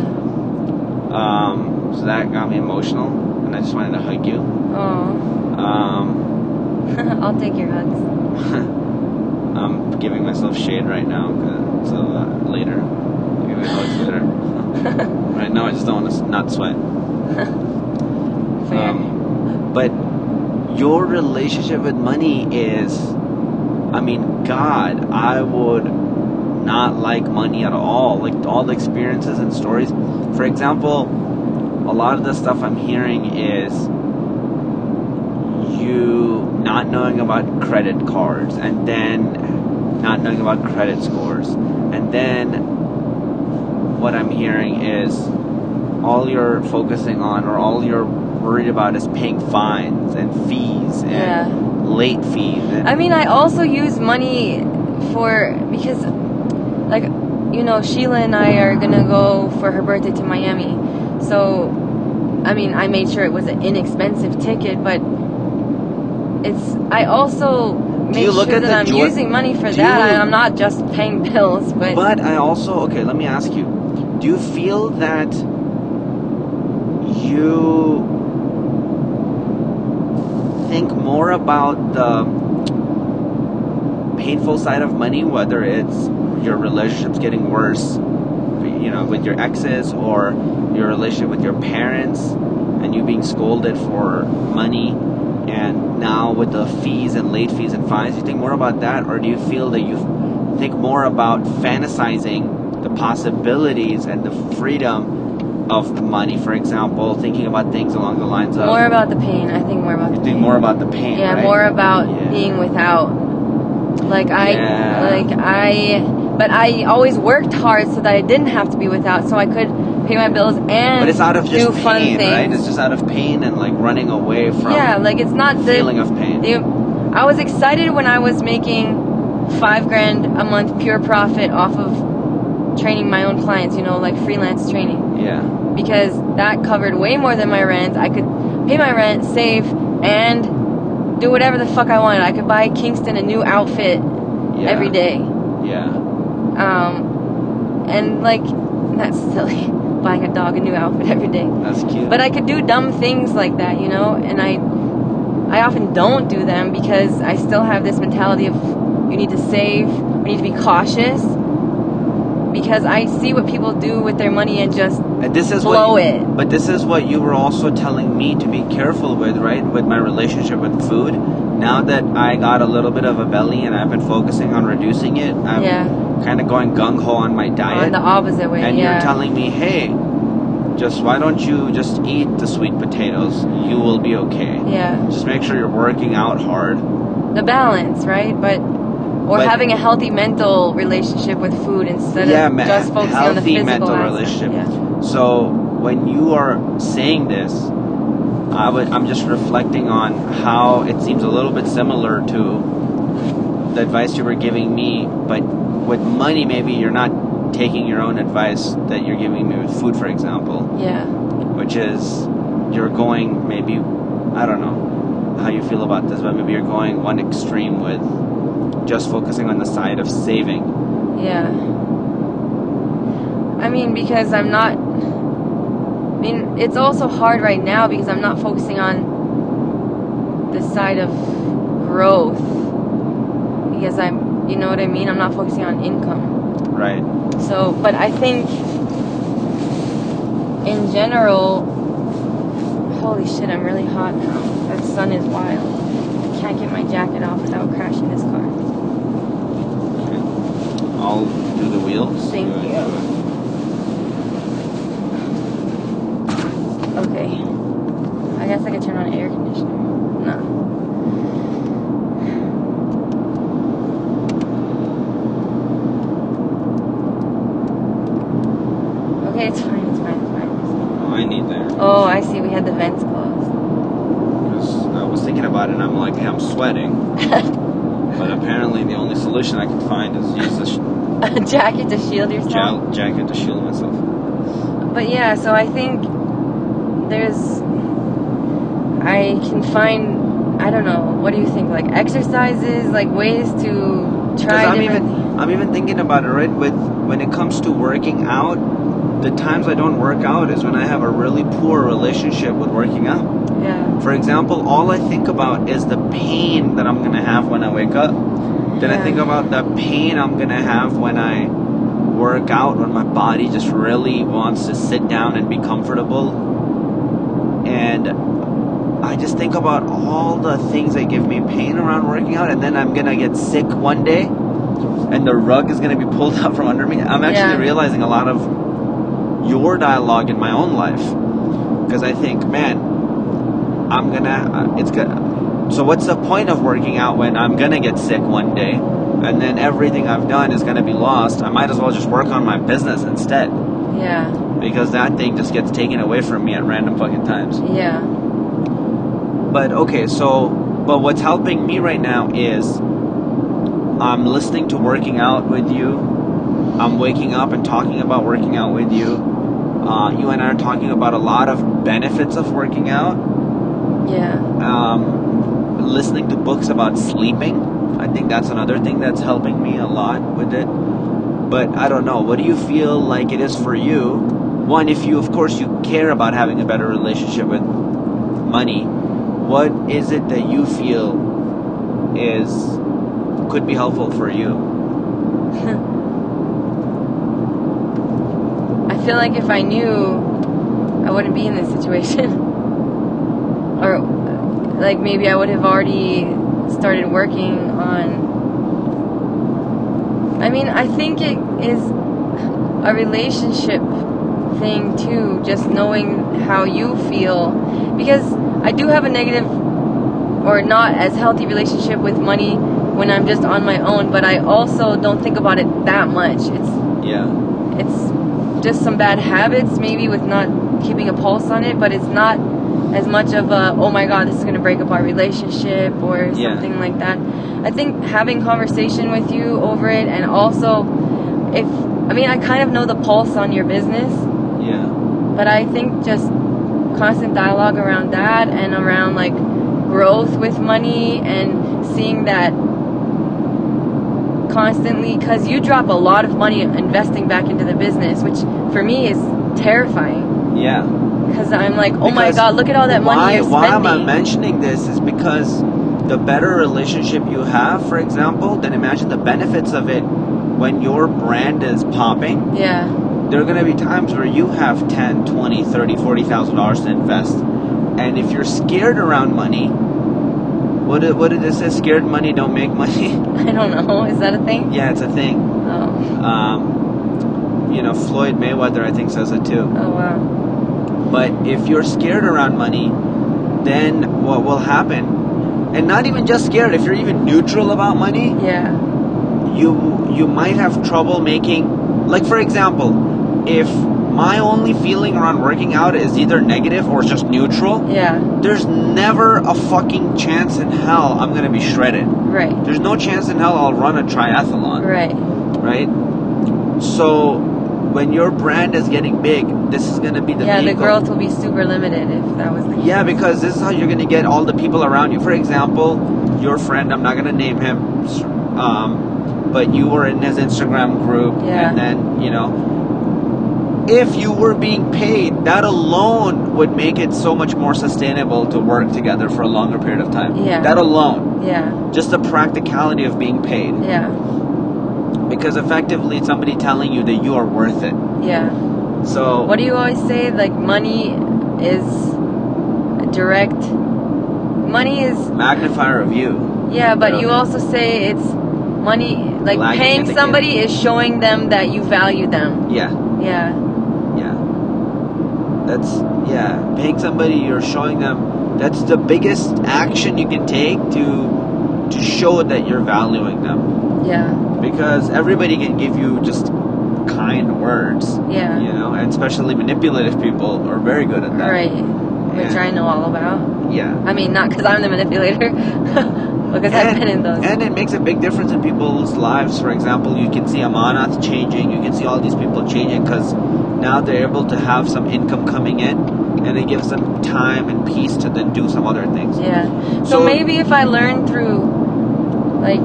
Um. So that got me emotional, and I just wanted to hug you. Oh. Um. I'll take your hugs. I'm giving myself shade right now, so uh, later, I'll give you hugs later. right now, I just don't want to not sweat. Fair. Um, but your relationship with money is, I mean, God, I would not like money at all. Like all the experiences and stories. For example, a lot of the stuff I'm hearing is you not knowing about credit cards and then not knowing about credit scores. And then what I'm hearing is all you're focusing on or all you're worried about is paying fines and fees and Yeah. late fees. And, I mean, I also use money for because, like, you know, Sheila and I are gonna go for her birthday to Miami. So, I mean, I made sure it was an inexpensive ticket, but it's. I also make sure at that I'm joy- using money for that. I'm not just paying bills, but, But I also okay. Let me ask you: Do you feel that you think more about the painful side of money, whether it's your relationships getting worse, you know, with your exes, or your relationship with your parents, and you being scolded for money, and now with the fees and late fees and fines, you think more about that, or do you feel that you think more about fantasizing the possibilities and the freedom of money? For example, thinking about things along the lines of more about the pain. I think more about you the think pain. more about the pain. yeah right? more about Yeah. being without like i Yeah. like i but i always worked hard so that i didn't have to be without so i could pay my bills and But it's out of just do fun pain, things right? It's just out of pain and like running away from yeah like it's not the feeling of pain. the- i was excited when i was making five grand a month pure profit off of training my own clients you know like freelance training yeah. because that covered way more than my rent. I could pay my rent, save, and do whatever the fuck I wanted. I could buy Kingston a new outfit Yeah. every day. Yeah. Um, and like that's silly. Buying a dog a new outfit every day. That's cute. But I could do dumb things like that, you know, and I I often don't do them because I still have this mentality of you need to save, we need to be cautious. Because I see what people do with their money and just And this is blow what, it. But this is what you were also telling me to be careful with, right? With my relationship with food. Now that I got a little bit of a belly and I've been focusing on reducing it, I'm Yeah. kind of going gung ho on my on diet. the opposite way. and yeah. you're telling me, hey, just why don't you just eat the sweet potatoes? You will be okay. yeah. Just make sure you're working out hard. The balance, right? But or But- having a healthy mental relationship with food instead Yeah, of just focusing on the healthy physical mental aspect. relationship. Yeah. So when you are saying this, I would, I'm just reflecting on how it seems a little bit similar to the advice you were giving me, but with money, maybe you're not taking your own advice that you're giving me with food, for example, Yeah. which is you're going maybe, I don't know how you feel about this, but maybe you're going one extreme with just focusing on the side of saving. Yeah. I mean, because I'm not. I mean, it's also hard right now because I'm not focusing on the side of growth. Because I'm, you know what I mean? I'm not focusing on income. Right. So, but I think in general, holy shit, I'm really hot now. That sun is wild. I can't get my jacket off without crashing this car. I'll do the wheels. Thank you. do it. Okay. I guess I could turn on air conditioner. No. Okay, it's fine, it's fine, it's fine. Oh, I need that. Oh, I see, we had the vents closed. 'Cause I was thinking about it and I'm like, hey, I'm sweating. but apparently the only solution I could find is use this A jacket to shield yourself. ja- jacket to shield myself. But yeah, so I think there's. I can find. I don't know. What do you think? Like exercises, like ways to try I'm even I'm even thinking about it, right? With when it comes to working out, the times I don't work out is when I have a really poor relationship with working out. yeah. For example, all I think about is the pain that I'm gonna have when I wake up. Then I think about the pain I'm gonna have when I work out, when my body just really wants to sit down and be comfortable. And I just think about all the things that give me pain around working out, and then I'm gonna get sick one day, and the rug is gonna be pulled out from under me. I'm actually Yeah. realizing a lot of your dialogue in my own life because I think, man, I'm gonna. Uh, it's good. So what's the point of working out when I'm gonna get sick one day, and then everything I've done is gonna be lost? I might as well just work on my business instead Yeah. Because that thing just gets taken away from me at random fucking times. Yeah. But okay, so but what's helping me right now is I'm listening to working out with you. I'm waking up and talking about working out with you. Uh, you and I are talking about a lot of benefits of working out. Yeah. Um, listening to books about sleeping. I think that's another thing that's helping me a lot with it. But I don't know. What do you feel like it is for you? One, if you, of course, you care about having a better relationship with money, what is it that you feel is could be helpful for you? I feel like if I knew, I wouldn't be in this situation. or, like, maybe I would have already started working on. I mean, I think it is a relationship thing too, just knowing how you feel. Because I do have a negative or not as healthy relationship with money when I'm just on my own, but I also don't think about it that much. It's Yeah. it's just some bad habits maybe with not keeping a pulse on it but it's not as much of a oh my god this is going to break up our relationship or Yeah. something like that i think having conversation with you over it and also if i mean i kind of know the pulse on your business Yeah. But i think just constant dialogue around that and around like growth with money and seeing that constantly because you drop a lot of money investing back into the business, which for me is terrifying. Yeah. Because I'm like, oh my god, look at all that money why, you're why am I mentioning this is because the better relationship you have, for example, then imagine the benefits of it when your brand is popping. yeah, There are going to be times where you have 10, 20, 30, 40,000 dollars to invest. And if you're scared around money, what did, what did it say? Scared money don't make money? I don't know. Is that a thing? yeah, it's a thing. Oh, Um, you know, Floyd Mayweather, I think, says it too. oh wow. But if you're scared around money, then what will happen? And not even just scared, if you're even neutral about money, Yeah, you you might have trouble making like for example, if my only feeling around working out is either negative or just neutral, yeah, there's never a fucking chance in hell I'm gonna be shredded. right, There's no chance in hell I'll run a triathlon right. right? So when your brand is getting big, this is going to be the yeah, the growth will be super limited if that was the case. Yeah, because this is how you're going to get all the people around you. For example, your friend, I'm not going to name him, um, but you were in his Instagram group, Yeah. and then you know, if you were being paid, that alone would make it so much more sustainable to work together for a longer period of time. Yeah. That alone, Yeah, just the practicality of being paid, yeah, because effectively, it's somebody telling you that you are worth it. yeah. So What do you always say? Like money is a direct. Money is magnifier of you. yeah, but you also say it's money. Like Lagging paying somebody is showing them that you value them. Yeah, yeah. That's yeah. Paying somebody, you're showing them. That's the biggest action you can take to to show that you're valuing them. yeah, Because everybody can give you just kind words, yeah. you know, and especially manipulative people are very good at that. Right. Which Yeah. I know all about. Yeah. I mean, not because I'm the manipulator, because I've been in those. and it makes a big difference in people's lives. For example, you can see Amanath changing. You can see all these people changing because now they're able to have some income coming in, and it gives them time and peace to then do some other things. Yeah. So, So- maybe if I learned through, like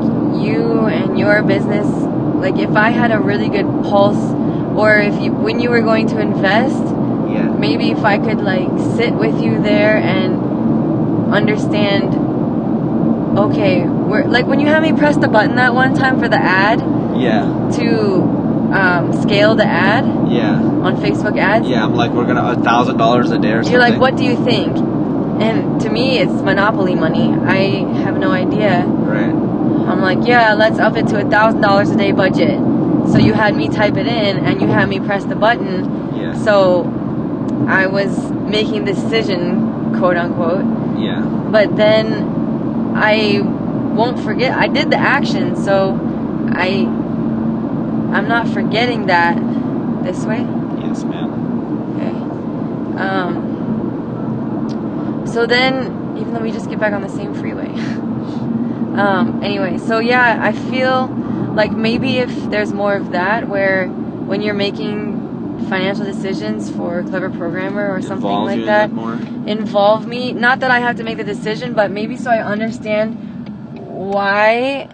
you and your business, like if I had a really good pulse, or if you when you were going to invest. Maybe if I could like sit with you there and understand. Okay, we're like when you had me press the button that one time for the ad Yeah. to um, scale the ad Yeah. on Facebook ads. Yeah. I'm like, we're gonna a thousand dollars a day or something. You're like, what do you think? And to me, it's monopoly money. I have no idea. Right. I'm like, yeah, let's up it to a thousand dollars a day budget. So you had me type it in, and you had me press the button. Yeah. So I was making the decision, quote unquote. Yeah. But then I won't forget. I did the action, so I I'm not forgetting that this way. Yes, ma'am. Okay. Um. So then, even though we just get back on the same freeway. um. Anyway, so yeah, I feel like maybe if there's more of that, where when you're making financial decisions for Clever Programmer or something like that, involve me. Not that I have to make the decision, but maybe so I understand why.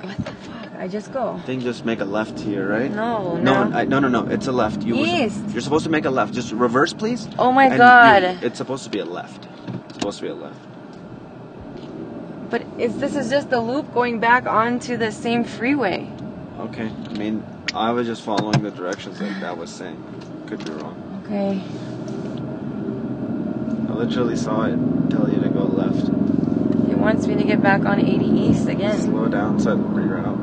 What the fuck? I just go. I think just make a left here, right? No, No, no. I, no, no, no. It's a left. You was- East. you're supposed to make a left. Just reverse, please. Oh my And god. It's supposed to be a left. It's supposed to be a left. But is this is just the loop going back onto the same freeway? Okay. I mean, I was just following the directions like that was saying. Could be wrong. Okay. I literally saw it tell you to go left. It wants me to get back on 80 East again. Slow down, so reroute.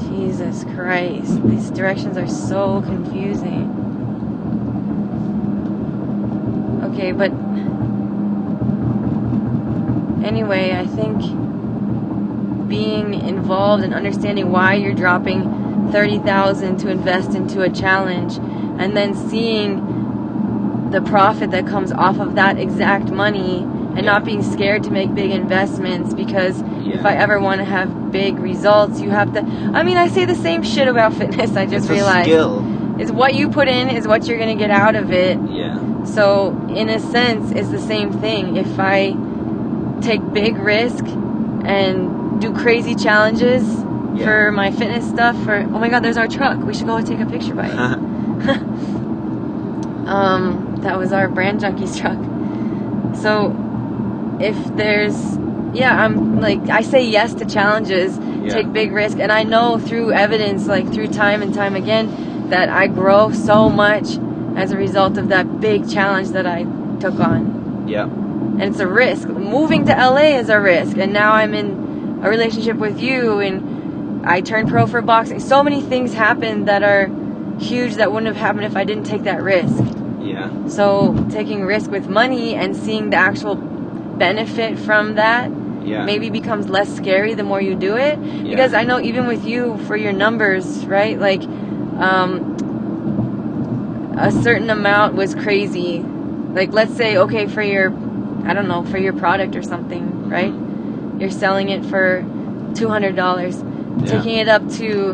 Okay. Jesus Christ. These directions are so confusing. Okay, but anyway, I think being involved and understanding why you're dropping 30,000 to invest into a challenge and then seeing the profit that comes off of that exact money and not being scared to make big investments because if I ever want to have big results, you have to. I mean, I say the same shit about fitness. I just it's realized is what you put in is what you're gonna get out of it. Yeah. So in a sense, it's the same thing. If I take big risk and do crazy challenges Yeah. for my fitness stuff. For oh my god, there's our truck. We should go and take a picture by it. um, that was our brand junkies truck. So if there's yeah, I'm like I say yes to challenges, Yeah. take big risk, and I know through evidence, like through time and time again, that I grow so much as a result of that big challenge that I took on. yeah. And it's a risk. Moving to LA is a risk, and now I'm in a relationship with you, and I turned pro for boxing. So many things happened that are huge that wouldn't have happened if I didn't take that risk. Yeah. So taking risk with money and seeing the actual benefit from that Yeah. maybe becomes less scary the more you do it. Because I know even with you for your numbers, right? Like um, a certain amount was crazy. Like let's say okay for your I don't know, for your product or something, right? You're selling it for $200. Yeah. Taking it up to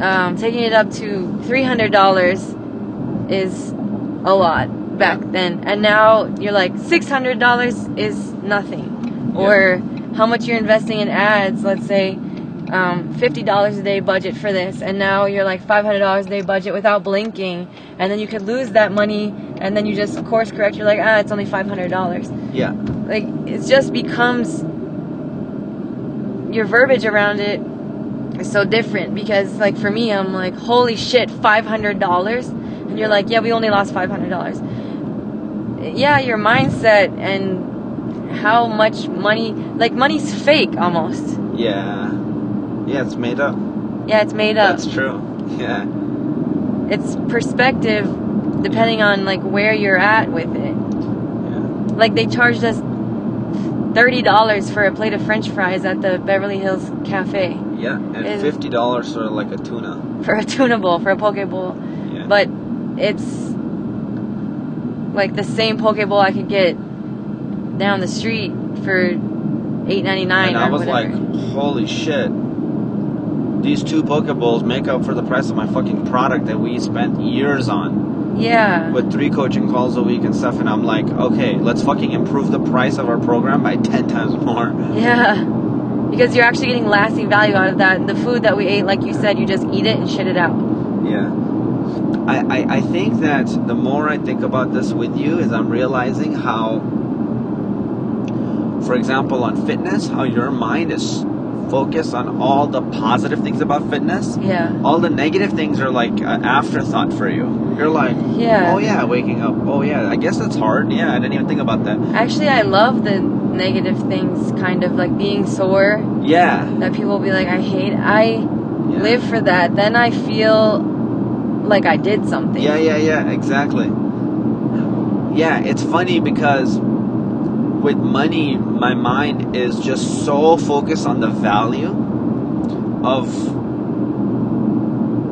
um, taking it up to $300 is a lot back then. And now you're like $600 is nothing. Yeah. Or how much you're investing in ads, let's say um, $50 a day budget for this, and now you're like $500 a day budget without blinking, and then you could lose that money, and then you just course correct. You're like, ah, it's only $500. Yeah. Like it just becomes your verbiage around it is so different because, like for me, I'm like, holy shit, $500, and you're like, yeah, we only lost $500. Yeah, your mindset and how much money, like money's fake almost. Yeah. Yeah, it's made up. Yeah, it's made up. That's true. Yeah. It's perspective depending on like where you're at with it. Yeah. Like they charged us thirty dollars for a plate of French fries at the Beverly Hills Cafe Yeah. And fifty dollars for like a tuna. for a tuna bowl for a poke bowl, Yeah. but it's like the same poke bowl I could get down the street for eight ninety nine and I was whatever. like, holy shit. These two poke bowls make up for the price of my fucking product that we spent years on yeah, with three coaching calls a week and stuff. And I'm like, okay, let's fucking improve the price of our program by 10 times more. yeah, because you're actually getting lasting value out of that. And the food that we ate, like you said, you just eat it and shit it out. Yeah. I, I, I think that the more I think about this with you is I'm realizing how, for example, on fitness, how your mind is focused on all the positive things about fitness. Yeah. All the negative things are like an afterthought for you. You're like, Yeah. oh yeah, waking up. Oh yeah, I guess that's hard. Yeah, I didn't even think about that. Actually, I love the negative things, kind of like being sore. Yeah. That people will be like, I hate. I Yeah. live for that. Then I feel like I did something. Yeah, yeah, yeah, exactly. Yeah, it's funny because with money, my mind is just so focused on the value of.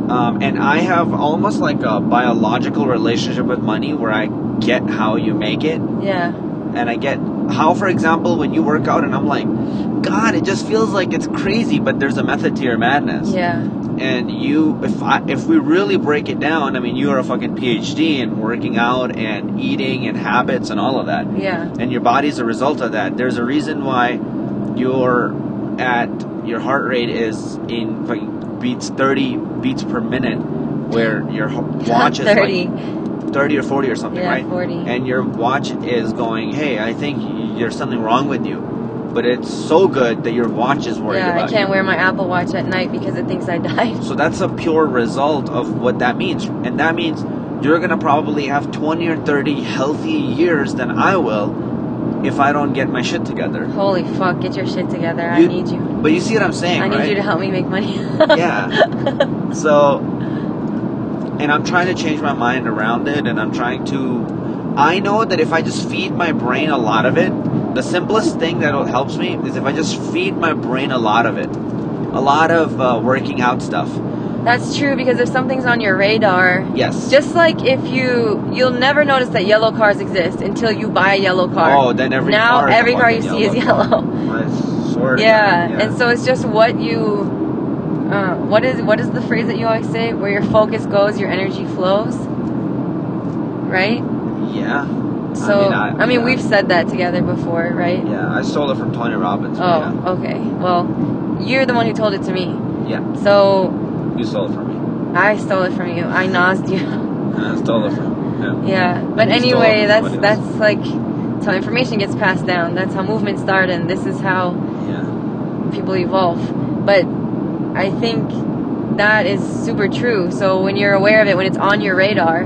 Um, and I have almost like a biological relationship with money where I get how you make it. Yeah. And I get how, for example, when you work out and I'm like, God, it just feels like it's crazy, but there's a method to your madness Yeah. And you if I, if we really break it down i mean you are a fucking phd in working out and eating and habits and all of that Yeah. and your body's a result of that there's a reason why you're at your heart rate is in fucking beats 30 beats per minute where your watch is Thirty. like 30 or 40 or something Yeah, right 40. and your watch is going hey i think there's something wrong with you but it's so good that your watch is worried yeah. about I can't you. wear my Apple Watch at night because it thinks I died. So that's a pure result of what that means. And that means you're going to probably have 20 or 30 healthy years than I will if I don't get my shit together. Holy fuck! Get your shit together. I need you. But you see what I'm saying, I need right? you to help me make money. Yeah. So, and I'm trying to change my mind around it, and I'm trying to. I know that if I just feed my brain a lot of it, the simplest thing that helps me is if I just feed my brain a lot of it. A lot of uh, working out stuff. That's true because if something's on your radar, Yes. just like if you you'll never notice that yellow cars exist until you buy a yellow car. Oh, then every now car every car you see is yellow. I swear to Yeah. And so it's just what you. Uh, what is what is the phrase that you always say? Where your focus goes, your energy flows. Right? Yeah. So mean, I, I- mean, yeah. we've said that together before, right? Yeah, I stole it from Tony Robbins. Oh, okay. Well, you're the one who told it to me. yeah. yeah, So you stole it from me. I stole it from you. I nosed you. I stole it from you. Yeah. yeah. But anyway, that's that's like that's how information gets passed down. That's how movements start, and this is how Yeah. people evolve. But I think that is super true. So when you're aware of it, when it's on your radar,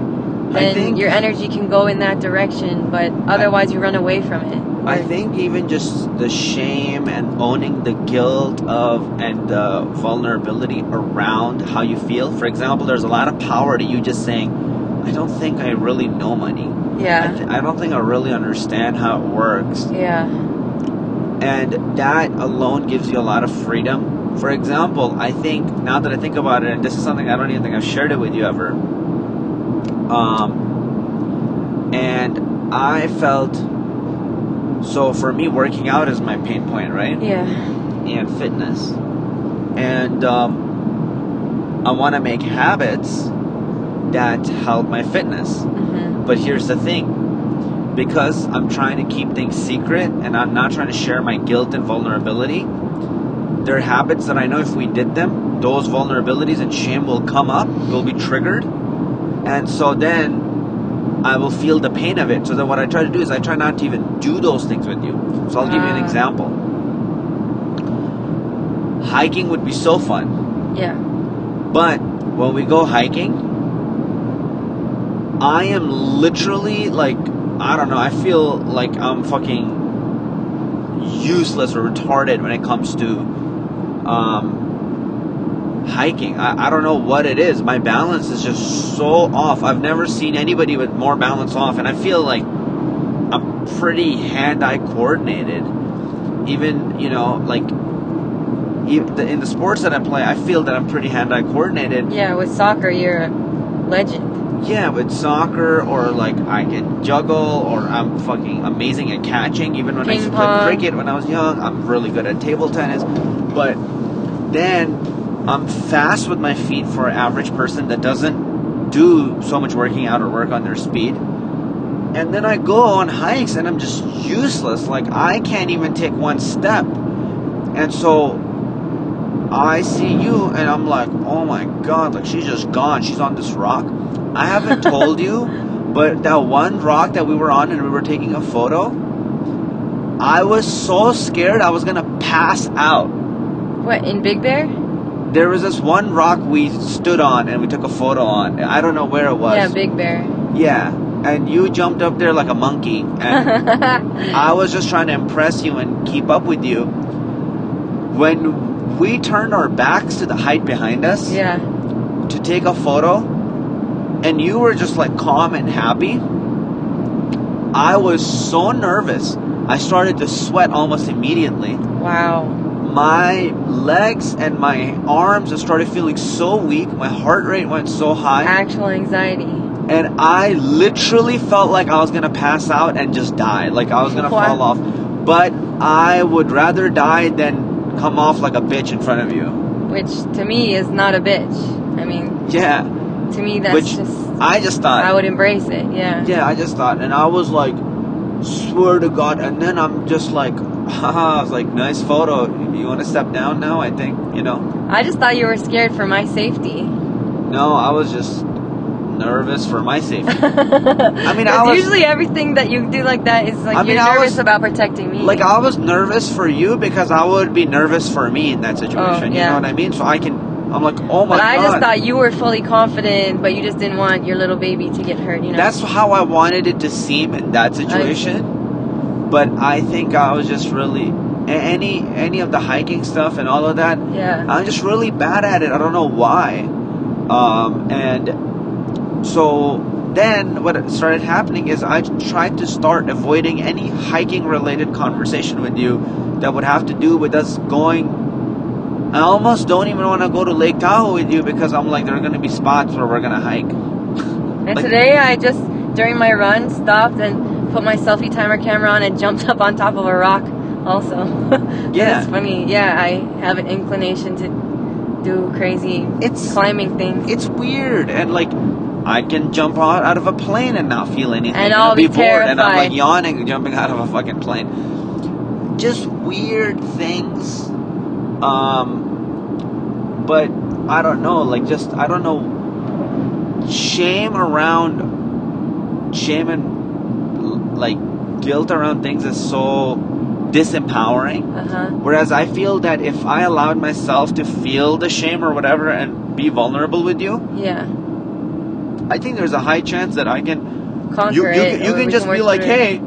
then think- your energy can go in that direction. But otherwise, you run away from it. I think even just the shame and owning the guilt of and the vulnerability around how you feel. For example, there's a lot of power to you just saying, I don't think I really know money. I, Yeah. th- I don't think I really understand how it works. Yeah. And that alone gives you a lot of freedom. For example, I think, now that I think about it, and this is something I don't even think I've shared it with you ever. Um, and I felt, so for me, working out is my pain point, right? Yeah. And fitness. And um, I want to make habits that help my fitness. hmm But here's the thing because I'm trying to keep things secret and I'm not trying to share my guilt and vulnerability, there are habits that I know if we did them, those vulnerabilities and shame will come up, will be triggered. And so then I will feel the pain of it. So then what I try to do is I try not to even do those things with you. So I'll give you an Ah. example. Hiking would be so fun. Yeah. But when we go hiking, I am literally like, I don't know, I feel like I'm fucking useless or retarded when it comes to um, hiking. I, I don't know what it is. My balance is just so off. I've never seen anybody with more balance off, and I feel like I'm pretty hand eye coordinated. Even, you know, like, in the sports that I play, I feel that I'm pretty hand eye coordinated. Yeah. With soccer, you're a legend. Yeah, with soccer or like I can juggle or I'm fucking amazing at catching. Even when I used to Ping play cricket when I was young, I'm really good at table tennis. But then I'm fast with my feet for an average person that doesn't do so much working out or work on their speed. And then I go on hikes and I'm just useless. Like I can't even take one step. And so I see you and I'm like, oh my god, like she's just gone. She's on this rock. I haven't told you, but that one rock that we were on and we were taking a photo, I was so scared I was gonna pass out. What in Big Bear? There was this one rock we stood on and we took a photo on. I don't know where it was. Yeah, Big Bear. Yeah, and you jumped up there like a monkey, and I was just trying to impress you and keep up with you. When we turned our backs to the height behind us yeah. to take a photo, and you were just like calm and happy, I was so nervous. I started to sweat almost immediately. Wow. My legs and my arms just started feeling so weak. My heart rate went so high. Actual anxiety. and I literally felt like I was gonna pass out and just die, like I was gonna Wow. fall off. But I would rather die than come off like a bitch in front of you. Which to me is not a bitch. I mean, Yeah, to me that's Which just I just thought. I would embrace it. Yeah. yeah, I just thought, and I was like, swear to God, and then I'm just like, haha, I was like, nice photo. You want to step down now? I think you know. I just thought you were scared for my safety. No, I was just nervous for my safety. I mean, I was- usually everything that you do like that is like I mean, you're I nervous was- about protecting me. like I was nervous for you because I would be nervous for me in that oh, situation. You yeah. You know what I mean? So I can. I'm like, oh my god. but I just thought you were fully confident, but you just didn't want your little baby to get hurt. You know. That's how I wanted it to seem in that situation. But I think I was just really any any of the hiking stuff and all of that. yeah. I'm just really bad at it. I don't know why. Um, and so then what started happening is I tried to start avoiding any hiking related conversation with you that would have to do with us going. I almost don't even want to go to Lake Tahoe with you because I'm like, there are going to be spots where we're going to hike. And like- today I just during my run stopped and put my selfie timer camera on and jumped up on top of a rock. Also. Yeah. It's funny. Yeah, I have an inclination to do crazy It's climbing things. it's weird and like I can jump out, out of a plane and not feel anything. And I'll be bored and I'm like yawning jumping out of a fucking plane. Just weird things. Um, but I don't know. Like just I don't know. Shame around shame and like guilt around things is so disempowering. Uh huh. Whereas I feel that if I allowed myself to feel the shame or whatever and be vulnerable with you, Yeah. I think there's a high chance that I can Conquer you you, it. can- you can just be like, hey,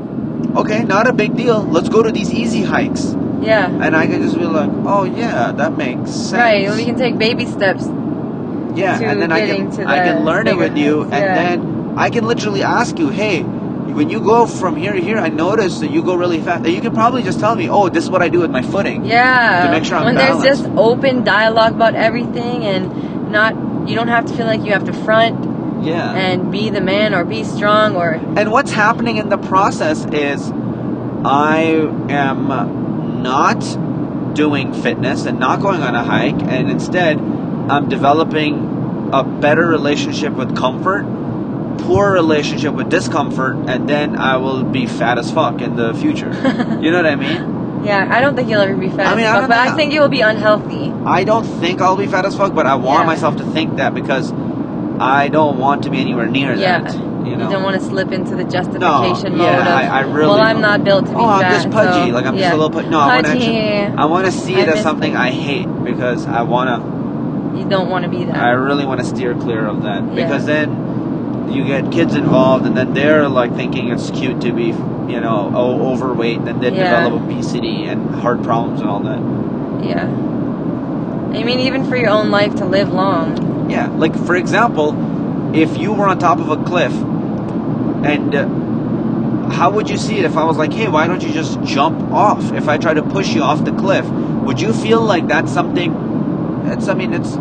okay, not a big deal. Let's go to these easy hikes, Yeah. and I can just be like, oh yeah, that makes sense. Right. We can take baby steps. yeah, and then I can I can learn it with you, and yeah. then I can literally ask you, hey. When you go from here to here, I notice that you go really fast. You can probably just tell me, "Oh, this is what I do with my footing." Yeah. To make sure I'm when balanced. there's just open dialogue about everything and not you don't have to feel like you have to front Yeah. and be the man or be strong or And what's happening in the process is I am not doing fitness and not going on a hike, and instead I'm developing a better relationship with comfort, poor relationship with discomfort, and then I will be fat as fuck in the future. you know what I mean? yeah, I don't think you'll ever be fat. I mean, as fuck, don't but. I think you will be unhealthy. I don't think I'll be fat as fuck, but I want Yeah. myself to think that because I don't want to be anywhere near Yeah. that. You know? don't want to slip into the no, justification mode yeah, of I, I really well, I'm don't. not built to be oh, fat. I'm just pudgy. so, like I'm yeah. just a little pudgy. No, I want to Pudgy. I want to see I it as something. I hate because I want to. You don't want to be that. I really want to steer clear of that Yeah. because then you get kids involved and then they're like thinking it's cute to be, you know, overweight, and then Yeah. develop obesity and heart problems and all that. yeah. I mean, even for your own life to live long. Yeah, like for example, if you were on top of a cliff, and uh, how would you see it if I was like, hey, why don't you just jump off? If I try to push you off the cliff, would you feel like that's something? It's, I mean, it's,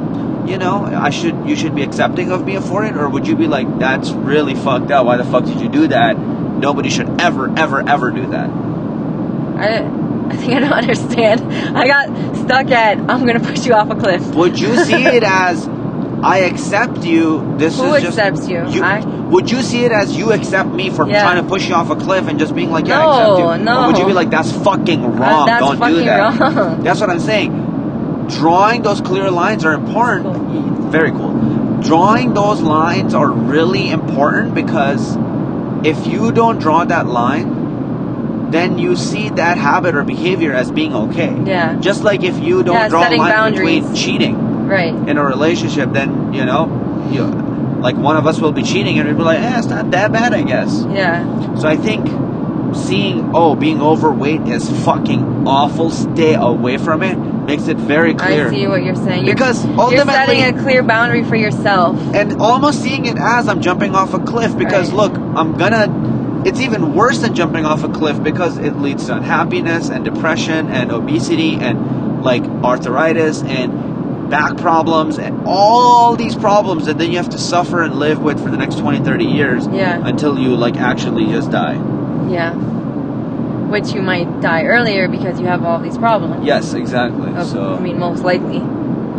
you know, I should, you should be accepting of me for it, or would you be like, that's really fucked up? Why the fuck did you do that? Nobody should ever, ever, ever do that. I, I think I don't understand. I got stuck at I'm gonna push you off a cliff. Would you see it as I accept you? This Who is just accepts you? I- would you see it as you accept me for Yeah. trying to push you off a cliff and just being like, yeah, No, I accept you? no. Or would you be like, that's fucking uh, wrong? that's Don't do fucking that. wrong. That's what I'm saying. Drawing those clear lines are important. Very cool. Drawing those lines are really important because if you don't draw that line, then you see that habit or behavior as being okay. Yeah. Just like if you don't Yeah, draw a line between boundaries. cheating Right. in a relationship, then you know, you like one of us will be cheating, and we'll be like, eh, it's not that bad, I guess. Yeah. So I think seeing oh being overweight is fucking awful. Stay away from it. Makes it very clear. I see what you're saying. You're, Because you're ultimately- setting a clear boundary for yourself. and almost seeing it as I'm jumping off a cliff because Right. look, I'm gonna. It's even worse than jumping off a cliff because it leads to unhappiness and depression and obesity and like arthritis and back problems and all these problems that then you have to suffer and live with for the next 20 30 years Yeah. until you like actually just die Yeah. Which you might die earlier because you have all these problems. yes exactly Of- so I mean, most likely.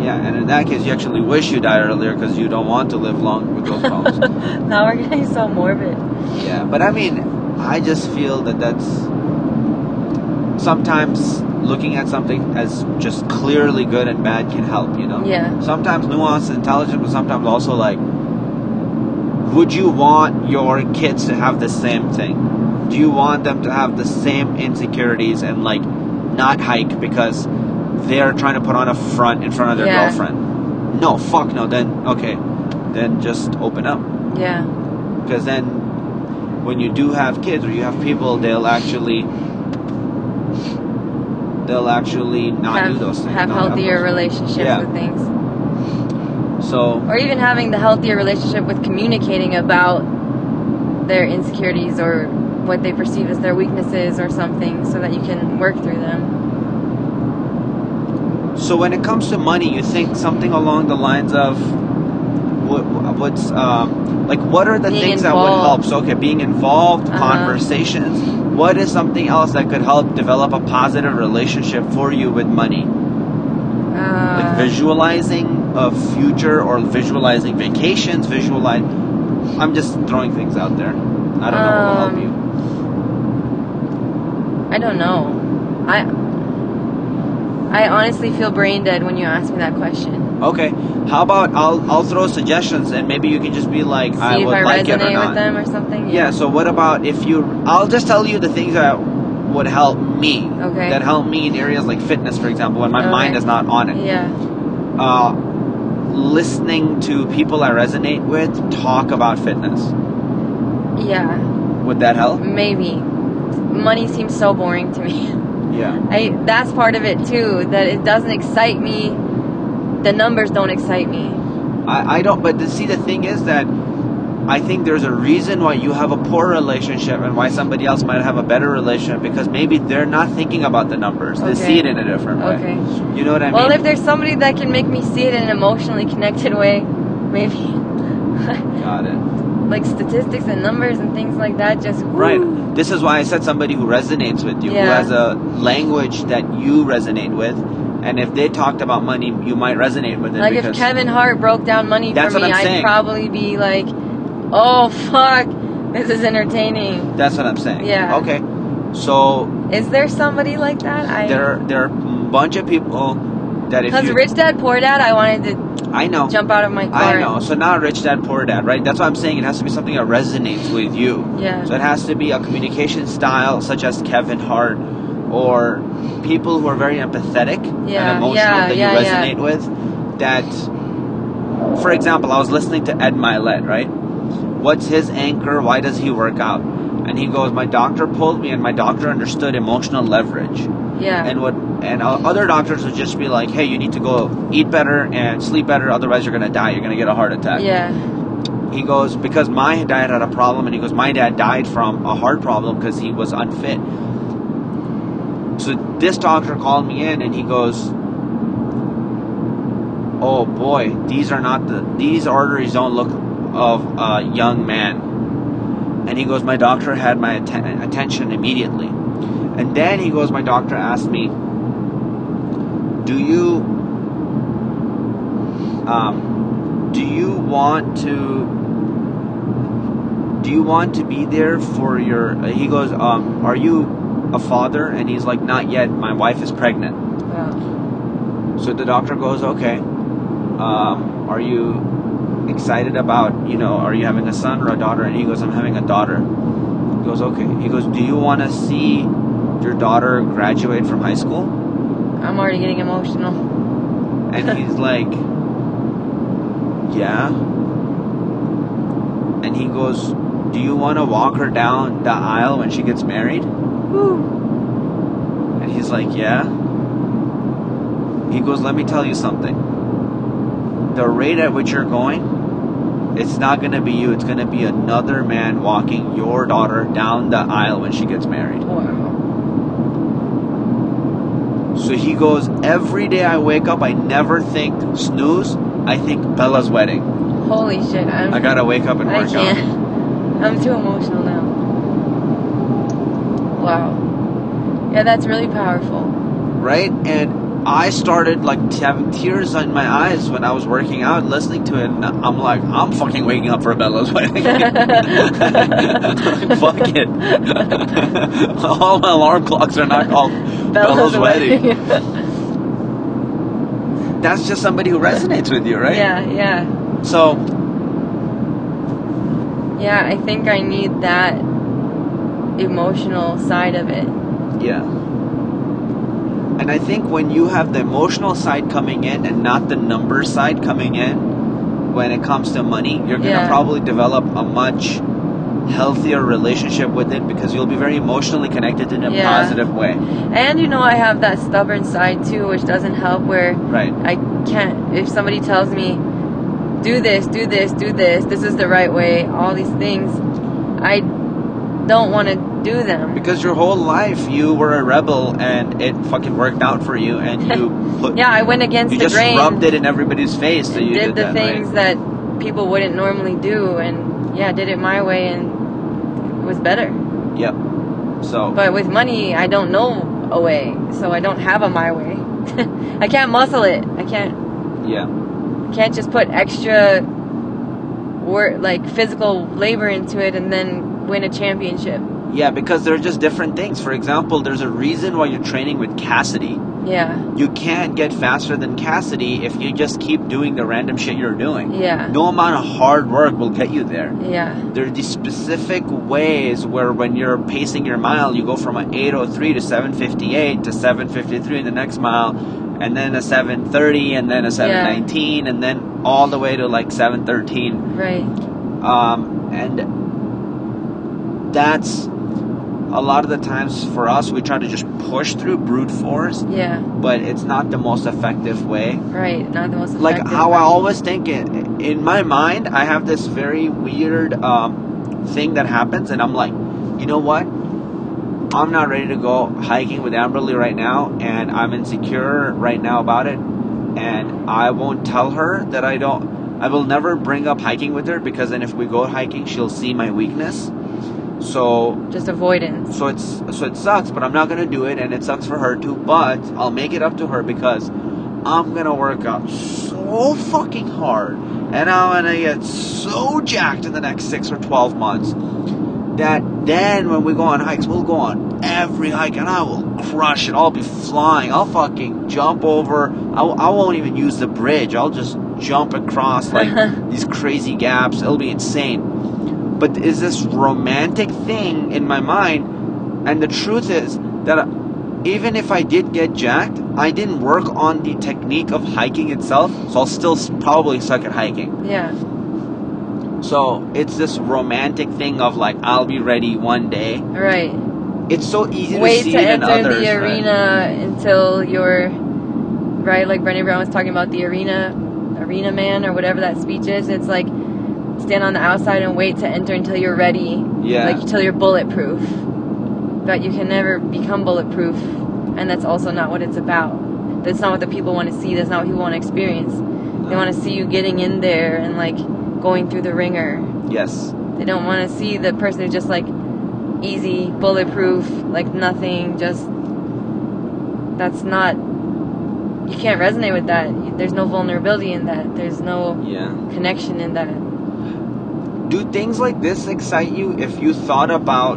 yeah and in that case you actually wish you died earlier because you don't want to live long with those problems now we're getting so morbid. Yeah, but I mean, I just feel that that's sometimes looking at something as just clearly good and bad can help, you know? Yeah. Sometimes nuance and intelligence, but sometimes also like, would you want your kids to have the same thing? Do you want them to have the same insecurities and like not hike because they're trying to put on a front in front of their Yeah. girlfriend? No, fuck no. Then, okay. Then just open up Yeah. because then when you do have kids or you have people they'll actually they'll actually not have do those things have healthier those- relationships Yeah. with things. so Or even having the healthier relationship with communicating about their insecurities or what they perceive as their weaknesses or something so that you can work through them. so when it comes to money you think something along the lines of what, what's um, like what are the Being things that would help so okay being involved Uh-huh. conversations what is something else that could help develop a positive relationship for you with money like Uh, visualizing a future or visualizing vacations visualize I'm just throwing things out there. I don't know what will help Um, you. I don't know. I I honestly feel brain dead when you ask me that question. Okay. How about I'll I'll throw suggestions and maybe you can just be like See I if would I like it or resonate not. with them or something. Yeah. So what about if you? I'll just tell you the things that would help me. Okay. That help me in areas like fitness, for example, when my Okay. mind is not on it. Yeah. Uh, listening to people I resonate with talk about fitness. Yeah. Would that help? Maybe. Money seems so boring to me. Yeah. I that's part of it too. That it doesn't excite me. The numbers don't excite me. I, I don't. But the, see, the thing is that I think there's a reason why you have a poor relationship and why somebody else might have a better relationship because maybe they're not thinking about the numbers. They see it in a different way. Okay. You know what I Well, mean? Well, if there's somebody that can make me see it in an emotionally connected way, maybe. Got it. Like statistics and numbers and things like that, just Right. This is why I said somebody who resonates with you, who has a language that you resonate with, and if they talked about money, you might resonate with it. Like if Kevin Hart broke down money That's for what me, I'd probably be like, "Oh fuck, this is entertaining." That's what I'm saying. Yeah. Okay. So Is there somebody like that? I there, there are a bunch of people that if because you, Rich Dad Poor Dad, I wanted to I know, jump out of my car. I know. So not rich dad, poor dad, right? That's what I'm saying. It has to be something that resonates with you. Yeah. So it has to be a communication style such as Kevin Hart or people who are very empathetic Yeah, and emotional yeah, that yeah, you resonate with. That, for example, I was listening to Ed Mylett, right? What's his anchor? Why does he work out? And he goes, my doctor pulled me, and my doctor understood emotional leverage. Yeah. And what and uh, other doctors would just be like, hey, you need to go eat better and sleep better, otherwise you're gonna die. You're gonna get a heart attack. yeah. He goes because my dad had a problem, and he goes, my dad died from a heart problem because he was unfit. So this doctor called me in, and he goes, oh boy, these are not the these arteries don't look of a young man. And he goes, my doctor had my atten- attention immediately. And then he goes, my doctor asked me, do you um, do you want to do you want to be there for your uh, he goes um, are you a father? And he's like not yet. My wife is pregnant. Wow. so the doctor goes okay um, are you excited about you know are you having a son or a daughter? And he goes i'm having a daughter. He goes okay. He goes do you want to see your daughter graduate from high school I'm already getting emotional. And he's like, Yeah. And he goes, Do you want to walk her down the aisle when she gets married? Woo. And he's like, Yeah. He goes, Let me tell you something. The rate at which you're going, it's not going to be you. It's going to be another man walking your daughter down the aisle when she gets married. Wow. So he goes, Every day I wake up, I never think snooze. I think Bella's wedding. Holy shit. I'm, I gotta wake up and I work can't. out. I'm too emotional now. Wow. Yeah, that's really powerful. Right? And I started like t- having tears in my eyes when I was working out, listening to it. And I'm like, I'm fucking waking up for Bella's wedding. Fuck it. All my alarm clocks are not called Bella's, wedding. That's just somebody who resonates with you, right? Yeah, yeah. So, Yeah, I think I need that emotional side of it. yeah. And I think when you have the emotional side coming in and not the number side coming in, when it comes to money, you're going to Yeah. probably develop a much healthier relationship with it because you'll be very emotionally connected in a Yeah. positive way. And you know, I have that stubborn side too, which doesn't help where Right. I can't, if somebody tells me, do this, do this, do this, this is the right way, all these things, I don't want to do them. Because your whole life you were a rebel and it fucking worked out for you and you put Yeah, I went against you the just grain. rubbed it in everybody's face that you did, did, the that, things right? that people wouldn't normally do, and yeah, did it my way, and it was better. Yep. So But with money, I don't know a way, so I don't have a my way. I can't muscle it. I can't. yeah. Can't just put extra work like physical labor into it and then win a championship. Yeah, because they're just different things. For example, there's a reason why you're training with Cassidy. Yeah. You can't get faster than Cassidy if you just keep doing the random shit you're doing. Yeah. No amount of hard work will get you there. Yeah. There are these specific ways where when you're pacing your mile, you go from an 803 to 758 to 753 in the next mile, and then a 730, and then a 719, and then all the way to like 713. Right. Um, and that's a lot of the times for us, we try to just push through brute force, Yeah. but it's not the most effective way. Right. Not the most effective. Like how I always think it, in my mind, I have this very weird um, thing that happens, and I'm like, you know what? I'm not ready to go hiking with Amberly right now, and I'm insecure right now about it, and I won't tell her that I don't. I will never bring up hiking with her because then if we go hiking, she'll see my weakness. So just avoidance. so it's so it sucks, but I'm not gonna do it, and it sucks for her too. But I'll make it up to her because I'm gonna work out so fucking hard, and I'm gonna get so jacked in the next six or twelve months that then when we go on hikes, we'll go on every hike, and I will crush it. I'll be flying. I'll fucking jump over. I, I won't even use the bridge. I'll just jump across like these crazy gaps. It'll be insane but is this romantic thing in my mind and the truth is that even if i did get jacked i didn't work on the technique of hiking itself so i'll still probably suck at hiking Yeah. so it's this romantic thing of like i'll be ready one day Right. it's so easy to Wait see to enter others the right? arena until you're right. Like Brené Brown was talking about the arena, arena man or whatever that speech is. It's like stand on the outside and wait to enter until you're ready. Yeah. Like until you're bulletproof. But you can never become bulletproof, and that's also not what it's about. That's not what the people want to see. That's not what people want to experience. They want to see you getting in there and like going through the ringer. yes They don't want to see the person who's just like easy, bulletproof, like nothing, just that's not you can't resonate with that. There's no vulnerability in that. There's no yeah connection in that. Do things like this excite you? If you thought about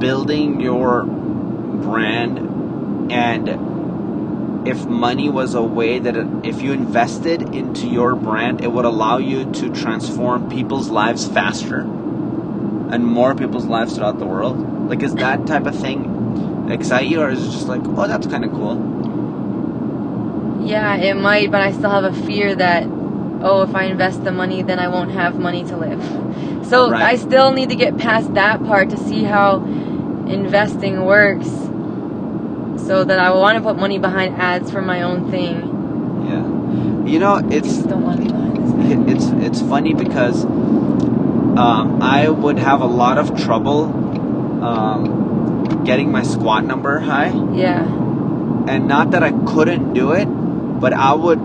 building your brand and if money was a way that it, if you invested into your brand it would allow you to transform people's lives faster and more people's lives throughout the world? Like is that type of thing excite you or is it just like oh that's kind of cool Yeah, it might, but I still have a fear that oh, if I invest the money, then I won't have money to live. So Right. I still need to get past that part to see how investing works. So that I will want to put money behind ads for my own thing. yeah you know it's just don't want to be behind this. it- it's it's funny because um, I would have a lot of trouble um, getting my squat number high, Yeah. and not that I couldn't do it, but I would,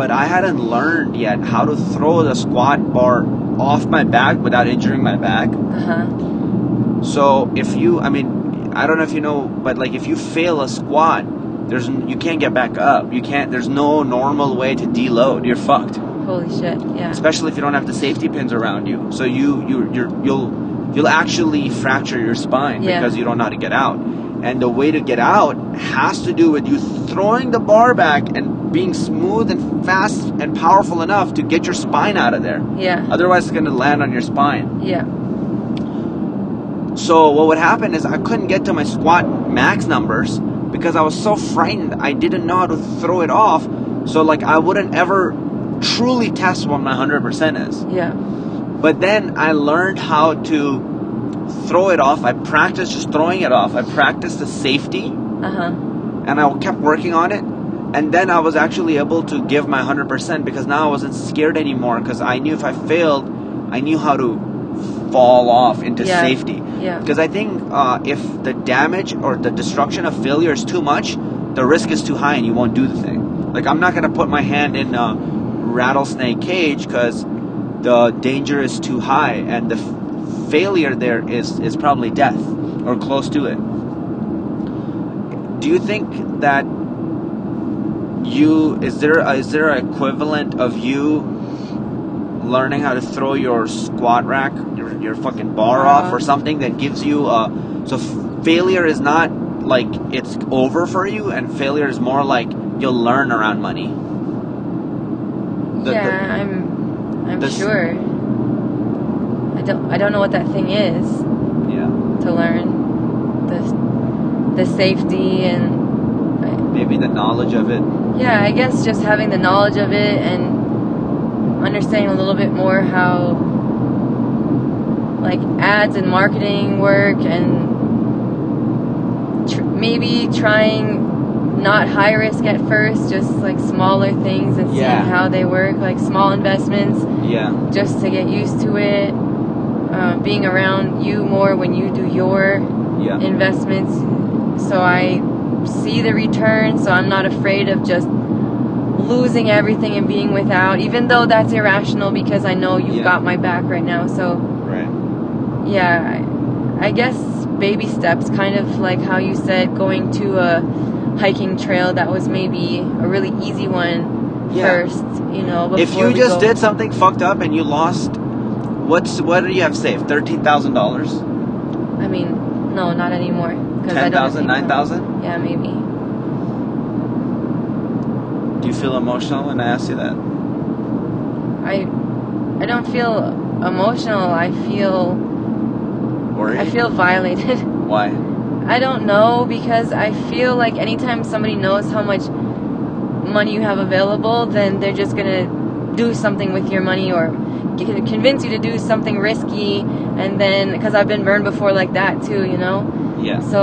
but I hadn't learned yet how to throw the squat bar off my back without injuring my back. Uh huh. So if you, I mean, I don't know if you know, but like if you fail a squat, there's you can't get back up. You can't. There's no normal way to deload. You're fucked. Holy shit. Yeah. especially if you don't have the safety pins around you. So you you you're, you'll you'll actually fracture your spine Yeah. because you don't know how to get out. And the way to get out has to do with you throwing the bar back and being smooth and fast and powerful enough to get your spine out of there. Yeah. Otherwise, it's going to land on your spine. Yeah. So what would happen is I couldn't get to my squat max numbers because I was so frightened. I didn't know how to throw it off. So like I wouldn't ever truly test what my 100% is. Yeah. But then I learned how to throw it off. I practiced just throwing it off. I practiced the safety Uh huh. and I kept working on it. And then I was actually able to give my 100% because now I wasn't scared anymore because I knew if I failed, I knew how to fall off into Yeah. safety. Yeah. Because I think uh, if the damage or the destruction of failure is too much, the risk is too high and you won't do the thing. Like, I'm not going to put my hand in a rattlesnake cage because the danger is too high and the failure there is, is probably death or close to it. Do you think that you is there a, is there an equivalent of you learning how to throw your squat rack, your, your fucking bar Uh-huh. off, or something that gives you a. So f- failure is not like it's over for you, and failure is more like you'll learn around money. The- yeah, the- I'm. I'm this- sure. I don't. I don't know what that thing is Yeah. to learn. The, the safety and. Maybe the knowledge of it. Yeah, I guess just having the knowledge of it and understanding a little bit more how like ads and marketing work and tr- maybe trying not high risk at first, just like smaller things and seeing how they work, like small investments Yeah. just to get used to it. Um, being around you more when you do your Yeah. investments so I see the return so I'm not afraid of just losing everything and being without even though that's irrational because I know you've Yeah. got my back right now so Right. yeah I, I guess baby steps kind of like how you said going to a hiking trail that was maybe a really easy one Yeah. first you know If you just go- did something fucked up and you lost, what's what do you have saved? Thirteen thousand dollars, I mean no not anymore. Ten thousand, nine thousand. yeah maybe Do you feel emotional when I ask you that? I I don't feel emotional. I feel Worried? I feel violated. Why? I don't know because I feel like anytime somebody knows how much money you have available, then they're just gonna do something with your money or convince you to do something risky. And then because I've been burned before like that too, you know. Yeah. So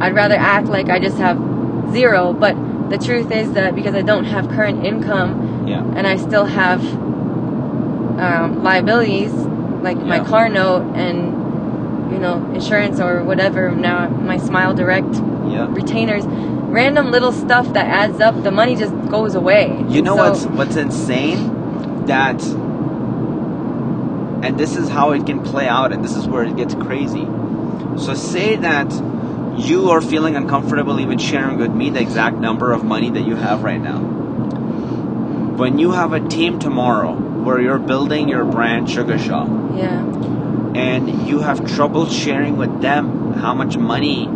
I'd rather act like I just have zero, but the truth is that because I don't have current income, Yeah. and I still have um, liabilities like my car note and you know insurance or whatever. Now my Smile Direct Yeah. retainers, random little stuff that adds up. The money just goes away. You know So- what's what's insane? That and this is how it can play out and this is where it gets crazy. So say that you are feeling uncomfortable even sharing with me the exact number of money that you have right now. When you have a team tomorrow where you're building your brand Sugar Shaw Yeah, and you have trouble sharing with them how much money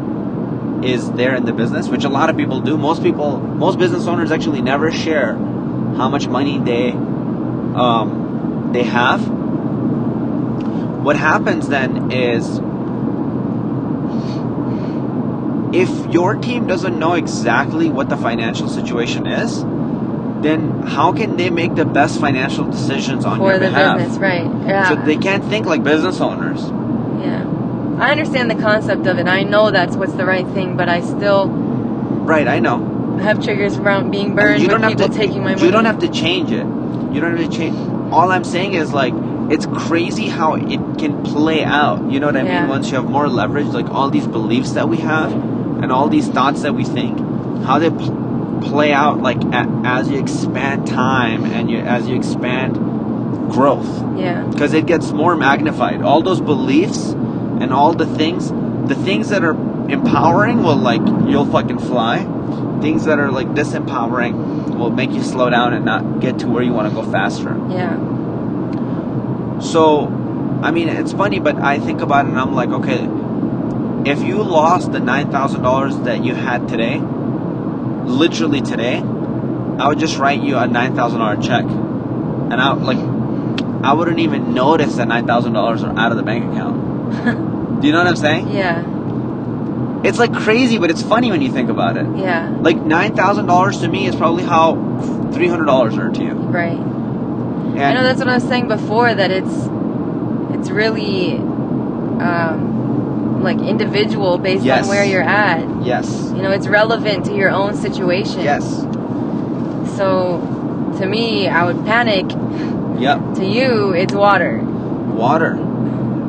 is there in the business, which a lot of people do. Most people, most business owners actually never share how much money they um, they have. What happens then is if your team doesn't know exactly what the financial situation is, then how can they make the best financial decisions on for your the behalf? business, right? Yeah. So they can't think like business owners. I understand the concept of it. I know that's what's the right thing, but I still Right, I know. have triggers around being burned you don't have people to taking my money. You don't have to change it. You don't have to change. All I'm saying is like it's crazy how it can play out. You know what I Yeah. mean? Once you have more leverage, like all these beliefs that we have and all these thoughts that we think, how they pl- play out like a- as you expand time and you as you expand growth. Yeah. because it gets more magnified. All those beliefs and all the things, the things that are empowering will like you'll fucking fly. Things that are like disempowering will make you slow down and not get to where you want to go faster. Yeah. So, I mean, it's funny, but I think about it and I'm like, okay, if you lost the nine thousand dollars that you had today, literally today, I would just write you a nine thousand dollar check, and I like, I wouldn't even notice that nine thousand dollars are out of the bank account. Do you know what I'm saying? Yeah. It's like crazy, but it's funny when you think about it. Yeah. Like nine thousand dollars to me is probably how three hundred dollars are to you. Right. And I know that's what I was saying before that it's it's really um, like individual based Yes. on where you're at. yes, You know, it's relevant to your own situation. yes, So to me, I would panic. yep. To you, it's water. Water,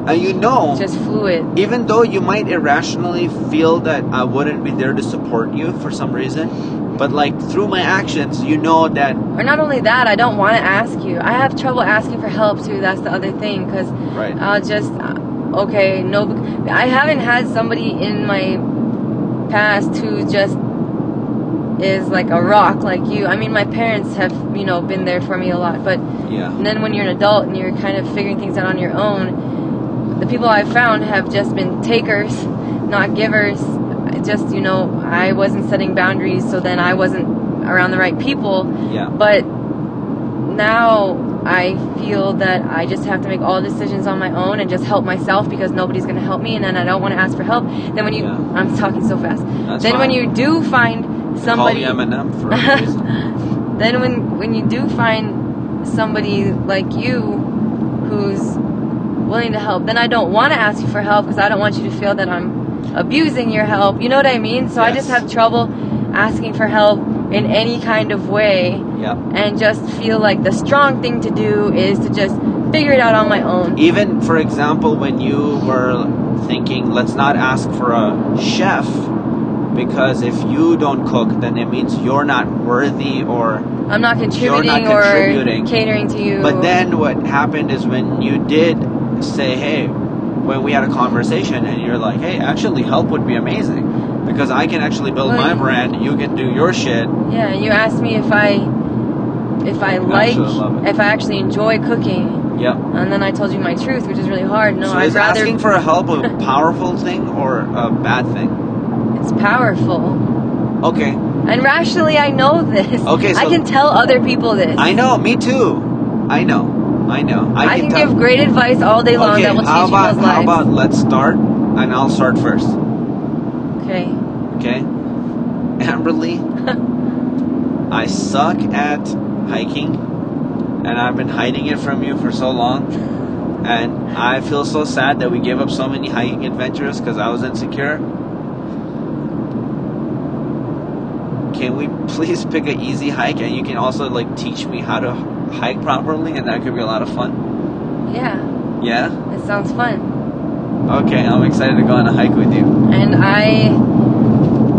and you know. Just fluid. even though you might irrationally feel that I wouldn't be there to support you for some reason, but like through my actions, you know that Or not only that, I don't want to ask you. I have trouble asking for help too. That's the other thing because right. I'll just okay. No, I haven't had somebody in my past who just is like a rock like you. I mean, my parents have, you know, been there for me a lot, but Yeah. and then when you're an adult and you're kind of figuring things out on your own, the people I've found have just been takers, not givers. Just, you know, I wasn't setting boundaries, so then I wasn't around the right people. Yeah. But now I feel that I just have to make all decisions on my own and just help myself because nobody's going to help me and then I don't want to ask for help. Then when you, Yeah. I'm talking so fast. That's then when you do find somebody, Call Eminem for a reason. then when when you do find somebody like you who's willing to help, then I don't want to ask you for help because I don't want you to feel that I'm abusing your help. You know what I mean? So I just have trouble asking for help in any kind of way and just feel like the strong thing to do is to just figure it out on my own. Even, for example, when you were thinking, let's not ask for a chef, because if you don't cook, then it means you're not worthy or. I'm not contributing, contributing. or catering to you. But then what happened is when you did say, hey, when we had a conversation and you're like, hey, actually, help would be amazing. Because I can actually build my brand, you can do your shit. yeah, you asked me if I if I like Absolutely love it. if I actually enjoy cooking. Yep. And then I told you my truth, which is really hard. No, so I'd is rather asking for help a powerful thing or a bad thing? it's powerful. Okay. And rationally I know this. Okay, so I can tell other people this. I know, me too. I know. I know. I, can, tell- give great advice all day long okay, that will how change about people's how about let's start and I'll start first. okay. Okay? Amberly, I suck at hiking and I've been hiding it from you for so long. And I feel so sad that we gave up so many hiking adventures because I was insecure. Can we please pick an easy hike and you can also like teach me how to hike properly and that could be a lot of fun? Yeah, Yeah? it sounds fun. Okay, I'm excited to go on a hike with you. And I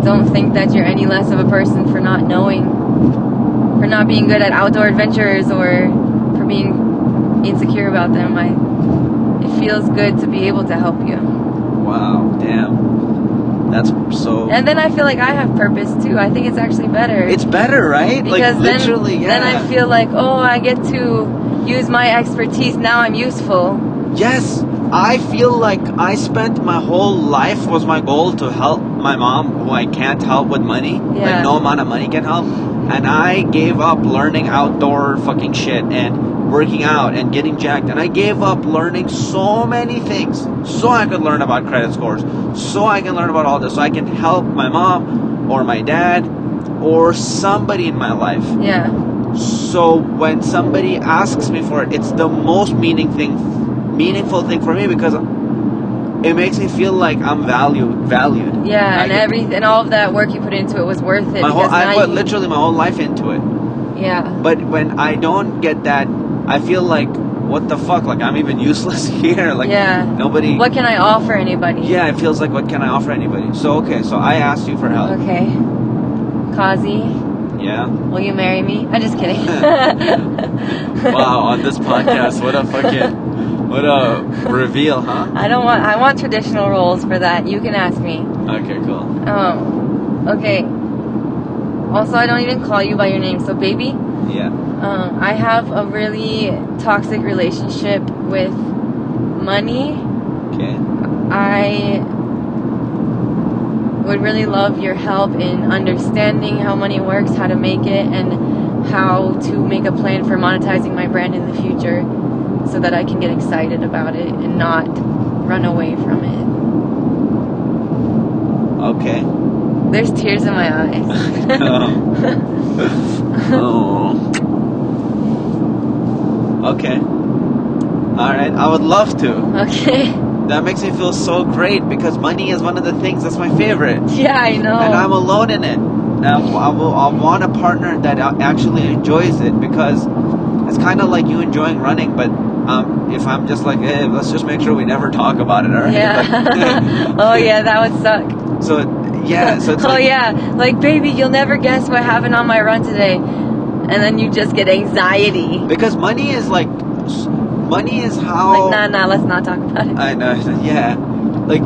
don't think that you're any less of a person for not knowing, for not being good at outdoor adventures or for being insecure about them. I, it feels good to be able to help you. Wow, damn. That's so. And then I feel like I have purpose too. I think it's actually better. it's better, right? because like literally, then, yeah. then I feel like, oh, I get to use my expertise. Now I'm useful. Yes, I feel like I spent my whole life was my goal to help my mom, who I can't help with money. Yeah. Like no amount of money can help. And I gave up learning outdoor fucking shit and working out and getting jacked. And I gave up learning so many things so I could learn about credit scores, so I can learn about all this, so I can help my mom or my dad or somebody in my life. Yeah. So when somebody asks me for it, it's the most meaning thing, meaningful thing for me because it makes me feel like I'm valued. Valued. Yeah, I and get- every and all of that work you put into it was worth it. My whole, I put literally my whole life into it. Yeah. But when I don't get that, I feel like what the fuck? Like I'm even useless here. Like Yeah. nobody. What can I offer anybody? Yeah, it feels like what can I offer anybody? So okay, so I asked you for help. Okay. Kazi, Yeah. will you marry me? I'm just kidding. Wow, on this podcast, what a fucking, what a reveal, huh? I don't want. I want traditional roles for that. You can ask me. Okay, cool. Um. Okay. Also, I don't even call you by your name. So, baby, Yeah. um, I have a really toxic relationship with money. Okay. I would really love your help in understanding how money works, how to make it, and how to make a plan for monetizing my brand in the future so that I can get excited about it and not run away from it. Okay. There's tears in my eyes. oh. Okay. Alright, I would love to. okay. That makes me feel so great because money is one of the things that's my favorite. Yeah, I know. And I'm alone in it. I, will, I want a partner that actually enjoys it because it's kind of like you enjoying running, but um, if I'm just like, hey, let's just make sure we never talk about it, alright? yeah. oh yeah, that would suck. so, yeah, so it's oh like, yeah, like baby, you'll never guess what happened on my run today, and then you just get anxiety. because money is like, money is how. Like nah, nah, let's not talk about it. I know, yeah. Like,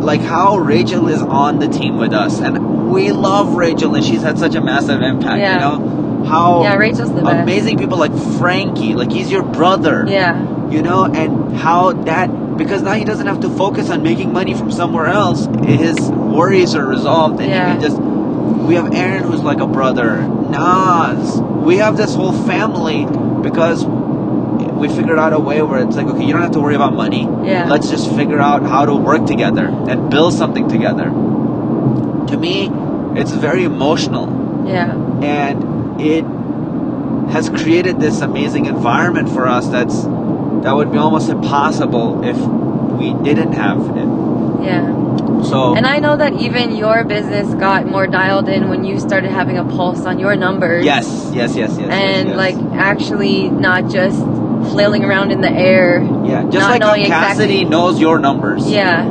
like how Rachel is on the team with us, and we love Rachel, and she's had such a massive impact. Yeah. You know how Yeah, Rachel's the best. amazing people like Frankie, like he's your brother. Yeah. You know, and how that because now he doesn't have to focus on making money from somewhere else. His worries are resolved, and Yeah. he can just. We have Aaron, who's like a brother. Nas. We have this whole family because we figured out a way where it's like, okay, you don't have to worry about money. Yeah. Let's just figure out how to work together and build something together. To me, it's very emotional Yeah. and it has created this amazing environment for us that's that would be almost impossible if we didn't have it. Yeah. So And I know that even your business got more dialed in when you started having a pulse on your numbers. yes, yes, yes, yes. And yes, like actually not just flailing around in the air. yeah, just not like Cassidy exactly- knows your numbers. Yeah.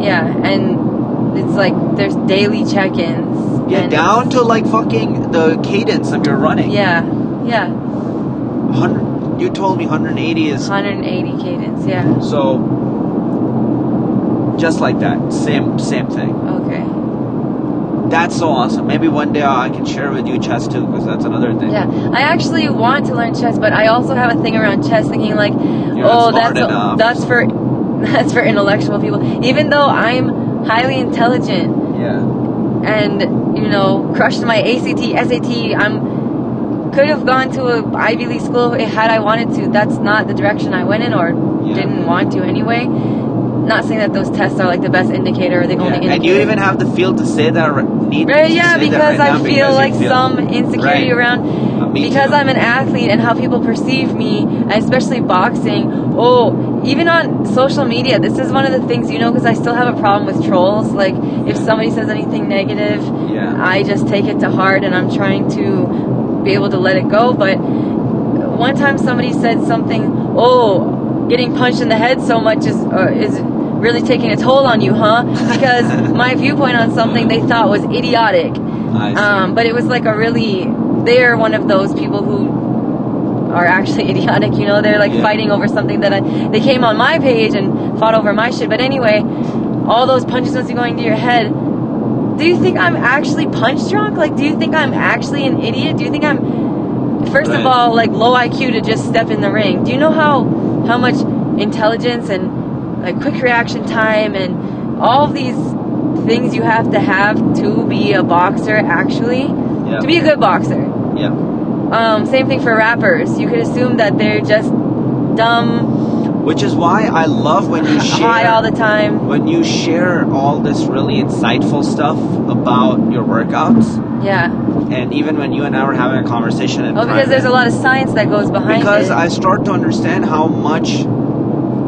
Yeah. And it's like there's daily check ins. Yeah, down to like fucking the cadence of your running. Yeah. Yeah. 100, you told me 180 is 180 cadence. Yeah. so just like that. Same same thing. Okay. That's so awesome. Maybe one day I can share with you chess too, because that's another thing. Yeah, I actually want to learn chess, but I also have a thing around chess, thinking like, You're oh, that's that's for that's for intellectual people. Even though I'm highly intelligent Yeah. and you know crushed my ACT, SAT, I'm could have gone to a Ivy League school had I wanted to. That's not the direction I went in, or Yeah. didn't want to anyway. Not saying that those tests are like the best indicator or the only indicator. And you even have the feel to say that. Need Right, yeah, because right I feel because like feel- some insecurity Right. around Uh, me because too. I'm an athlete and how people perceive me, especially boxing. Oh, even on social media, this is one of the things you know because I still have a problem with trolls. Like if somebody says anything negative, Yeah. I just take it to heart and I'm trying to be able to let it go. But one time somebody said something, oh, getting punched in the head so much is uh, is really taking a toll on you, huh? Because my viewpoint on something they thought was idiotic. Um, but it was like a really, they're one of those people who are actually idiotic, you know, they're like Yeah. fighting over something that I, they came on my page and fought over my shit. But anyway, all those punches must be going to your head. Do you think I'm actually punch drunk? Like, do you think I'm actually an idiot? Do you think I'm, first Right. of all, like low IQ to just step in the ring? Do you know how, how much intelligence and like quick reaction time and all these things you have to have to be a boxer actually? yeah. to be a good boxer. yeah. Um, same thing for rappers. You could assume that they're just dumb, Which is why I love when you share high all the time. when you share all this really insightful stuff about your workouts, Yeah. and even when you and I were having a conversation in Oh, because there's a lot of science that goes behind it. because it. I start to understand how much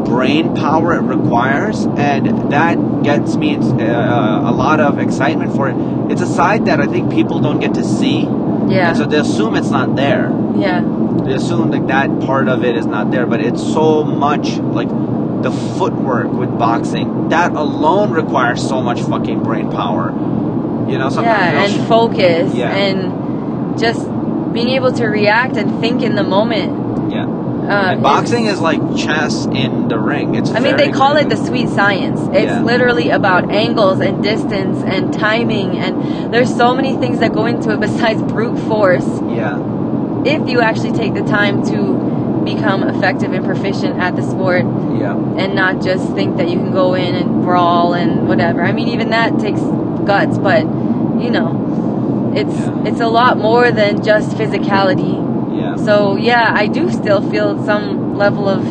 brain power it requires, and that gets me uh, a lot of excitement for it. It's a side that I think people don't get to see, yeah. and so they assume it's not there. yeah. They assume that that part of it is not there, but it's so much like the footwork with boxing. That alone requires so much fucking brain power. You know, Yeah, and focus Yeah. and just being able to react and think in the moment. Uh, and boxing is like chess in the ring. It's I mean, they call it the sweet science. It's Yeah. literally about angles and distance and timing, and there's so many things that go into it besides brute force. yeah. If you actually take the time to become effective and proficient at the sport, Yeah. and not just think that you can go in and brawl and whatever. I mean, even that takes guts, but you know, it's Yeah. it's a lot more than just physicality. Yeah. So yeah, I do still feel some level of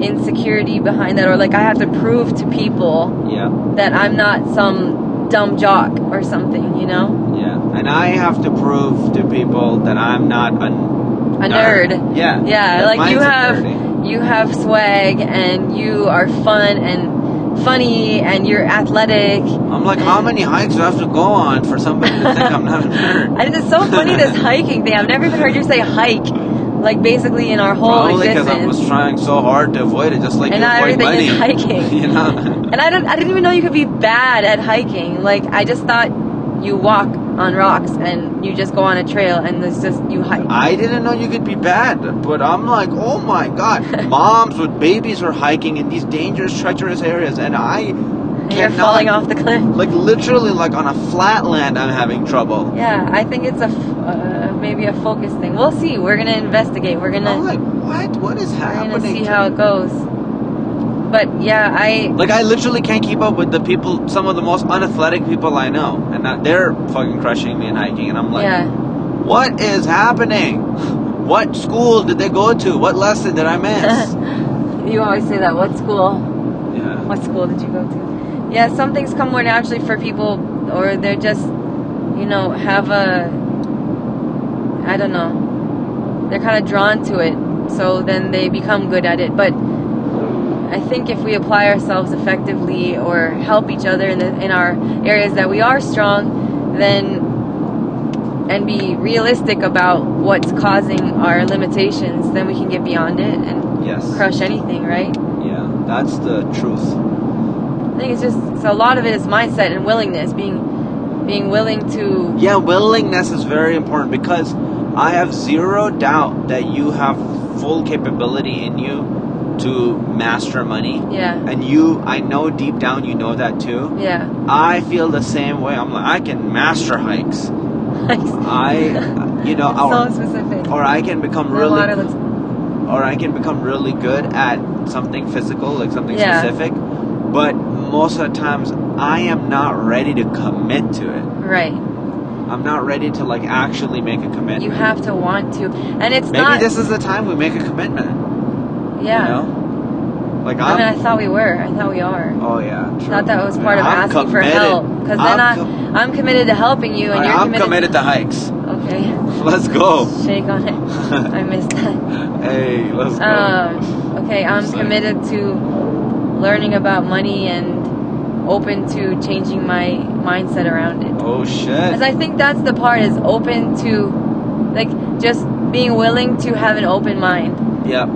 insecurity behind that, or like I have to prove to people Yeah. that I'm not some dumb jock or something. You know, Yeah. And I have to prove to people that I'm not a, a nerd. Yeah. Yeah, That's like you have insecurity. you have swag and you are fun and funny and you're athletic. I'm like, how many hikes do I have to go on for somebody to think I'm not a nerd? And it's so funny this hiking thing. I've never even heard you say hike, like basically in our whole Probably because I was trying so hard to avoid it, just like And not everything money. is hiking. you know? And I didn't, I didn't even know you could be bad at hiking. Like I just thought you walk on rocks and you just go on a trail and it's just you hike. I didn't know you could be bad, but I'm like, oh my god, moms with babies are hiking in these dangerous, treacherous areas, and I And you're falling off the cliff. Like literally, like on a flat land, I'm having trouble. Yeah, I think it's a f- uh, maybe a focus thing. We'll see. We're gonna investigate. We're gonna I'm like, what? What is happening? we're gonna see how it goes. But yeah, I Like I literally can't keep up with the people, some of the most unathletic people I know, and that they're fucking crushing me in hiking, and I'm like, yeah what is happening? What school did they go to? What lesson did I miss? you always say that. What school? yeah. What school did you go to? Yeah, some things come more naturally for people, or they're just, you know, have a, I don't know, they're kind of drawn to it, so then they become good at it. But I think if we apply ourselves effectively or help each other in the, in our areas that we are strong, then and be realistic about what's causing our limitations, then we can get beyond it and Yes. crush anything, right? Yeah, that's the truth. I think it's just so a lot of it is mindset and willingness, being being willing to Yeah, willingness is very important because I have zero doubt that you have full capability in you to master money. yeah And you, I know deep down you know that too. yeah. I feel the same way. I'm like, I can master hikes. I, you know, so or, specific. or I can become the really, or I can become really good at something physical, like something Yeah. specific. But most of the times, I am not ready to commit to it. right. I'm not ready to like actually make a commitment. You have to want to, and it's Maybe not. this is the time we make a commitment. Yeah. You know? Like I I'm. mean, I thought we were. I thought we are. oh yeah. True. Thought that was part of I'm asking for help, because then I'm I, com- I'm committed to helping you, and I- you're I'm committed. committed to hikes. Okay, Let's go. shake on it. I missed that. hey, let's go. Um, okay, I'm Just like- committed to learning about money and open to changing my mindset around it. oh shit. Because I think that's the part is open to, like, just being willing to have an open mind. Yep.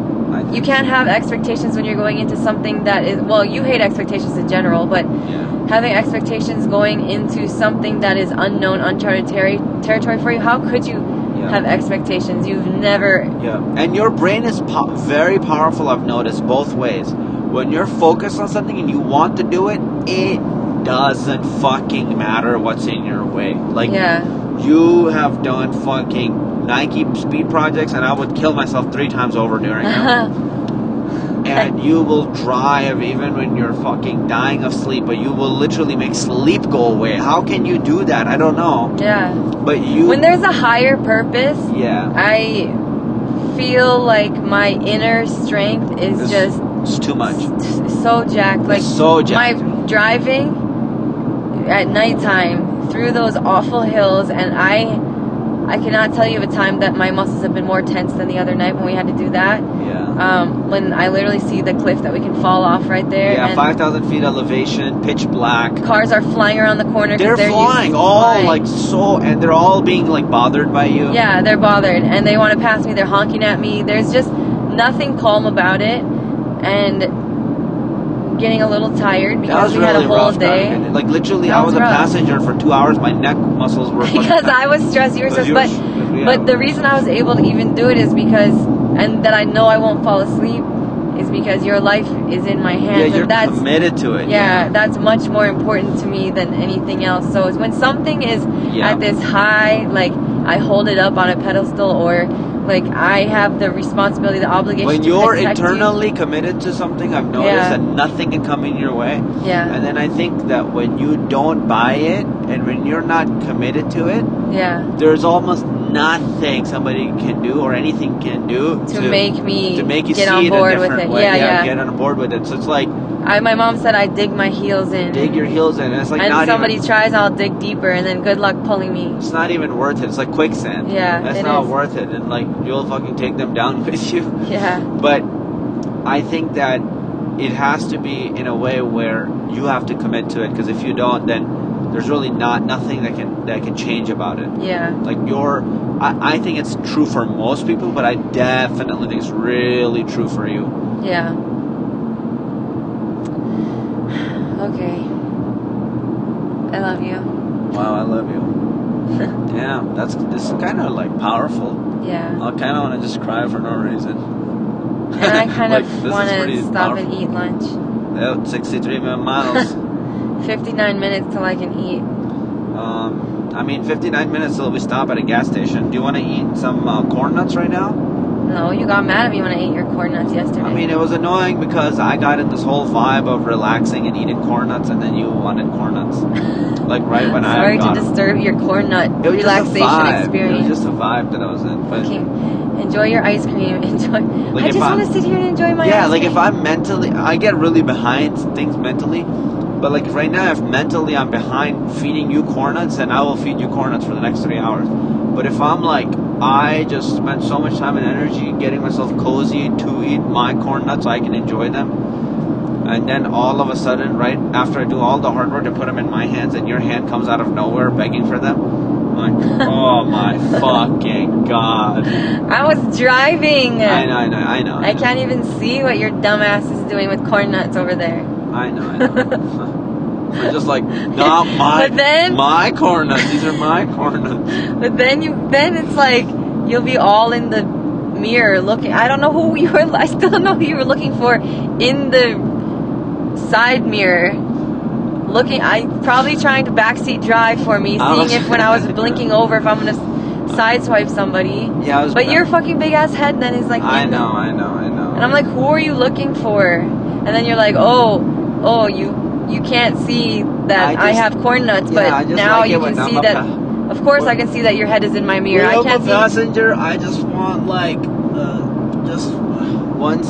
You can't have expectations when you're going into something that is, well, you hate expectations in general, but Yeah. having expectations going into something that is unknown, uncharted terri territory for you, how could you Yeah. have expectations? You've never, Yeah. And your brain is po- very powerful. I've noticed both ways. When you're focused on something and you want to do it, it doesn't fucking matter what's in your way. Like yeah, you have done fucking Nike speed projects, and I would kill myself three times over doing them. and you will drive even when you're fucking dying of sleep, but you will literally make sleep go away. How can you do that? I don't know. yeah. But you, When there's a higher purpose, yeah, I feel like my inner strength is It's- just it's too much. so jacked. Like It's so jacked. my driving at nighttime through those awful hills, and I, I cannot tell you of a time that my muscles have been more tense than the other night when we had to do that. yeah. Um, when I literally see the cliff that we can fall off right there, Yeah, 5,000 feet elevation, pitch black. cars are flying around the corner. They're, they're flying all flying. like so, and they're all being like bothered by you. Yeah, they're bothered and they want to pass me. They're honking at me. There's just nothing calm about it, and getting a little tired because we had a whole rough day. Like literally, I was a passenger for two hours. My neck muscles were Because I was stressed, you were stressed, but yeah. but the reason I was able to even do it is because, and that I know I won't fall asleep, is because your life is in my hands, yeah, you're and that's committed to it. yeah, that's much more important to me than anything else. So when something is Yeah. at this high, like I hold it up on a pedestal, or like I have the responsibility, the obligation. When you're protect you. internally committed to something, I've noticed Yeah. that nothing can come in your way. yeah, And then I think that when you don't buy it, and when you're not committed to it, yeah, there's almost nothing somebody can do or anything can do to, make me to make you get see on it board a with different it. way. Yeah, yeah. get on board with it. So it's like I, my mom said I dig my heels in. dig your heels in. And it's like and not somebody even, tries, I'll dig deeper, and then good luck pulling me. it's not even worth it. It's like quicksand. Yeah, that's it not is. worth it. And like you'll fucking take them down with you. Yeah, But I think that it has to be in a way where you have to commit to it. Because if you don't, then there's really not nothing that can that can change about it. yeah, Like your, I, I think it's true for most people, but I definitely think it's really true for you. yeah. Okay. I love you. Wow, I love you. Damn, that's this is kind of like powerful. Yeah. I kind of want to just cry for no reason. And I kind Like, of want to stop and eat lunch. Yeah, 63 million miles. 59 minutes till I can eat. Um, I mean, 59 minutes till we stop at a gas station. Do you want to eat some uh, corn nuts right now? No, you got mad at me when I ate your corn nuts yesterday. I mean, it was annoying because I got in this whole vibe of relaxing and eating corn nuts, and then you wanted corn nuts. like right when I Sorry to disturb your corn nut It was just a relaxation vibe. experience. It was just a vibe that I was in. But okay, enjoy your ice cream. Enjoy. Like I just want to sit here and enjoy my yeah, like if I'm mentally, I get really behind things mentally. But like right now, if mentally I'm behind feeding you corn nuts, then I will feed you corn nuts for the next three hours. But if I'm like, I just spent so much time and energy getting myself cozy to eat my corn nuts so I can enjoy them. And then all of a sudden, right after I do all the hard work to put them in my hands, and your hand comes out of nowhere begging for them, I'm like, oh my fucking god! I was driving. I know, I know, I know. I know. can't even see what your dumbass is doing with corn nuts over there. I know, I know. We're just like, not my, But then- my corn nuts. These are my corn nuts. But then you, then it's like you'll be all in the mirror looking. I don't know who you were. I still don't know who you were looking for in the side mirror. Looking, I probably trying to backseat drive for me, seeing was- if when I was blinking over if I'm gonna sideswipe somebody. Yeah, I was. But your fucking big ass head then is like. I know, I know, I know. And I'm like, who are you looking for? And then you're like, oh, oh, you you can't see that I I, have corn nuts, yeah, but now like you can I'm see a that. Of course, I can see that your head is in my mirror. I can't a see. passenger, I just want like, uh, just once,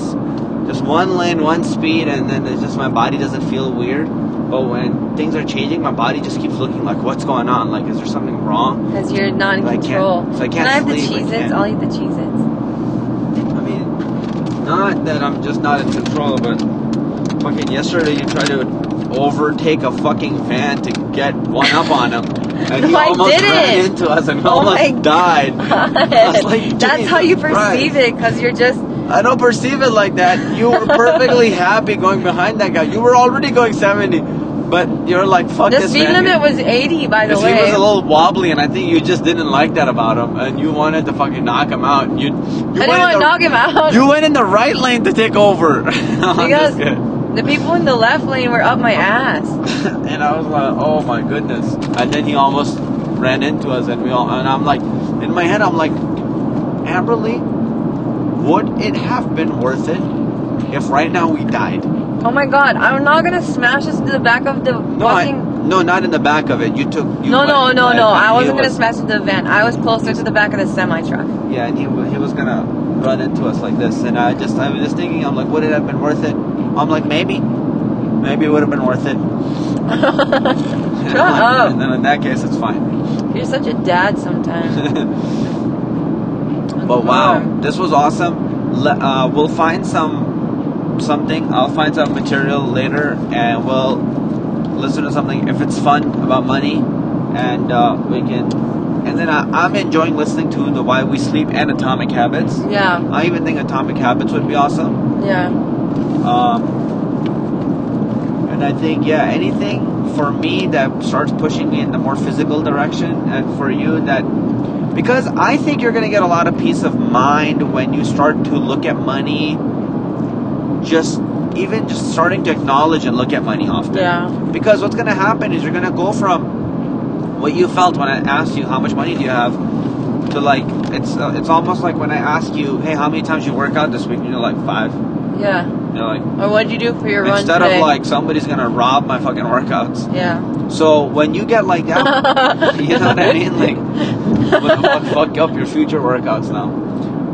just one lane, one speed, and then it's just my body doesn't feel weird. But when things are changing, my body just keeps looking like, what's going on? Like, is there something wrong? Because you're not in I can't- control. so I Can can't I have the sleep, I Cheez Its? can't- I'll eat the Cheez Its. I mean, not that I'm just not in control, but fucking yesterday you tried to overtake a fucking van to get one up on him. And he No, I almost ran into us and Oh almost died. Like, That's how you perceive Christ. it, because you're just. I don't perceive it like that. You were perfectly happy going behind that guy. You were already going 70, but you're like, fuck The this speed man. limit was 80, by the way. he was a little wobbly, and I think you just didn't like that about him, and you wanted to fucking knock him out. You, you I didn't want to knock him out. You went in the right lane to take over. Because-. The people in the left lane were up my ass. and I was like, oh my goodness. And then he almost ran into us, and we all, and I'm like, in my head, I'm like, Amberly, would it have been worth it if right now we died? Oh my god, I'm not gonna smash us to the back of the No, I, no, not in the back of it. You took. You No, no, went- no, no. I wasn't gonna smash into the van. I was closer to the back of the semi truck. Yeah, and he he was gonna run into us like this, and I just I was just thinking, I'm like, would it have been worth it? I'm like, maybe, maybe it would have been worth it. Shut up. And then in that case, it's fine. You're such a dad sometimes. But wow, this was awesome. Uh, we'll find some something. I'll find some material later, and we'll listen to something if it's fun about money, and uh, we can. And then I, I'm enjoying listening to the Why We Sleep and Atomic Habits. Yeah, I even think Atomic Habits would be awesome. yeah. Um, and I think, yeah, anything for me that starts pushing me in the more physical direction, and for you that, because I think you're going to get a lot of peace of mind when you start to look at money, just even just starting to acknowledge and look at money often. Yeah. Because what's going to happen is you're going to go from what you felt when I asked you how much money do you have to like it's uh, it's almost like when I ask you, hey, how many times you work out this week? And you're like five. Yeah. You're like Or what'd you do for your run Instead today? of like somebody's gonna rob my fucking workouts. Yeah. So when you get like that, you know what I mean? Like, fuck, fuck up your future workouts now.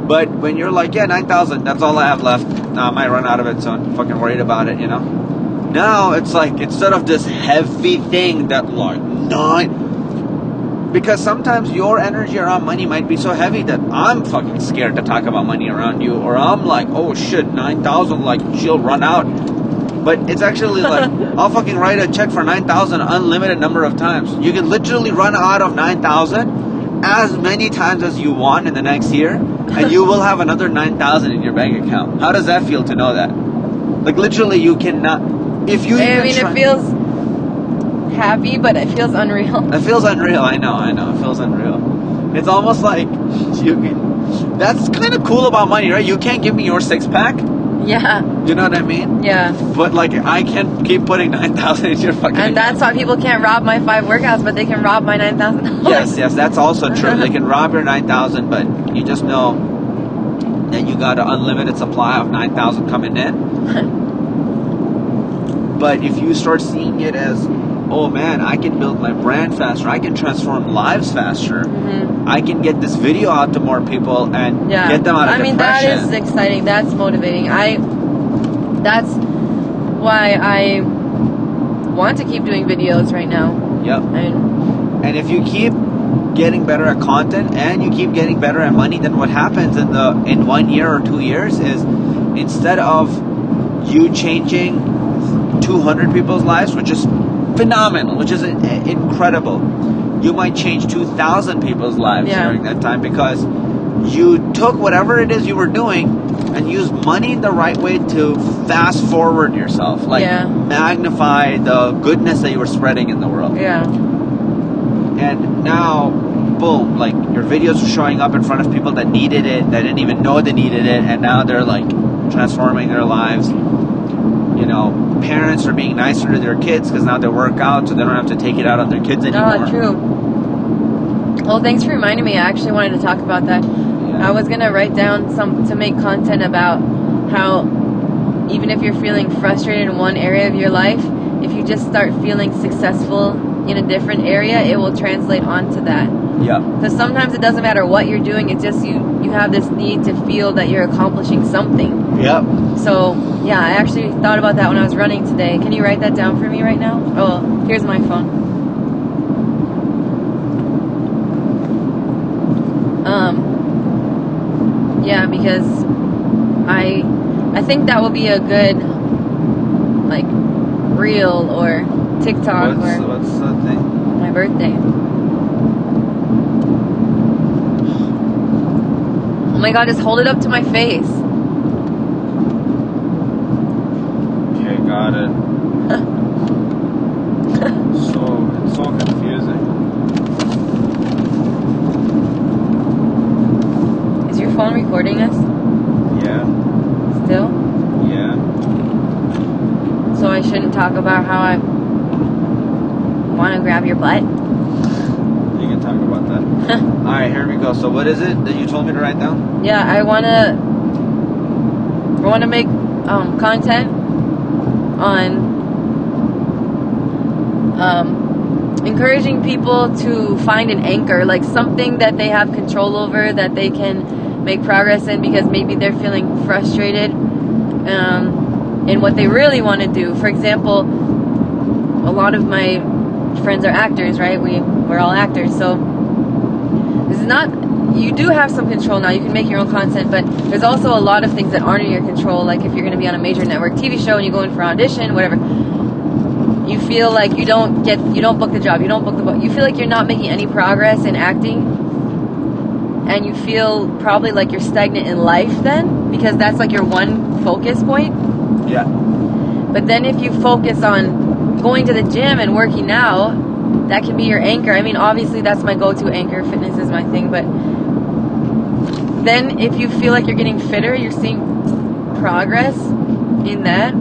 But when you're like, yeah, 9,000, that's all I have left. Nah, I might run out of it, so I'm fucking worried about it, you know? Now it's like, instead of this heavy thing that like, nine. Because sometimes your energy around money might be so heavy that I'm fucking scared to talk about money around you, or I'm like, oh shit, 9,000, like, she'll run out. But it's actually like, I'll fucking write a check for 9,000 unlimited number of times. You can literally run out of 9,000 as many times as you want in the next year, and you will have another 9,000 in your bank account. How does that feel to know that? Like, literally, you cannot. If you I even mean, try- it feels happy, but it feels unreal. It feels unreal. I know. I know. It feels unreal. It's almost like you can. That's kind of cool about money, right? You can't give me your six pack, Yeah, You know what I mean? yeah. But like, I can't keep putting nine thousand into your fucking. And that's account. why people can't rob my five workouts, but they can rob my nine thousand. Yes, yes, that's also true. they can rob your nine thousand, but you just know that you got an unlimited supply of nine thousand coming in. but if you start seeing it as, oh man, I can build my brand faster, I can transform lives faster, hmm I can get this video out to more people and Yeah. get them out of I mean, depression. that is exciting. That's motivating. I. That's why I want to keep doing videos right now. yep. And And if you keep getting better at content and you keep getting better at money, then what happens in the in one year or two years is instead of you changing 200 people's lives, which is phenomenal, which is uh, incredible, you might change 2,000 people's lives Yeah. during that time because you took whatever it is you were doing and used money the right way to fast forward yourself, like Yeah. magnify the goodness that you were spreading in the world yeah, and now boom like your videos are showing up in front of people that needed it that didn't even know they needed it and now they're like transforming their lives you know parents are being nicer to their kids because now they work out so they don't have to take it out on their kids ah, anymore oh, true. Well, thanks for reminding me. I actually wanted to talk about that. Yeah. I was gonna write down some to make content about how even if you're feeling frustrated in one area of your life, if you just start feeling successful in a different area, it will translate onto that. yeah Because sometimes it doesn't matter what you're doing; it's just you you have this need to feel that you're accomplishing something. Yep So yeah, I actually thought about that when I was running today. Can you write that down for me right now? Oh, here's my phone. Um, yeah, because I I think that will be a good like reel or TikTok what's, or what's the thing my birthday. Oh my god, just hold it up to my face. Got it. So it's so confusing. Is your phone recording us? Yeah. Still? yeah. So I shouldn't talk about how I want to grab your butt? you can talk about that. All right here we go. So what is it that you told me to write down? Yeah, I want to I want to make um, content on um, encouraging people to find an anchor, like something that they have control over, that they can make progress in because maybe they're feeling frustrated um, in what they really want to do. For example, a lot of my friends are actors, right? We we're all actors, so this is not. You do have some control now. You can make your own content, but there's also a lot of things that aren't in your control. Like if you're going to be on a major network TV show and you go in for audition, whatever, you feel like you don't get, you don't book the job, you don't book the book. You feel like you're not making any progress in acting, and you feel probably like you're stagnant in life then, because that's like your one focus point. yeah But then if you focus on going to the gym and working out, that can be your anchor. I mean, obviously that's my go-to anchor. Fitness is my thing, but then if you feel like you're getting fitter, you're seeing progress in that,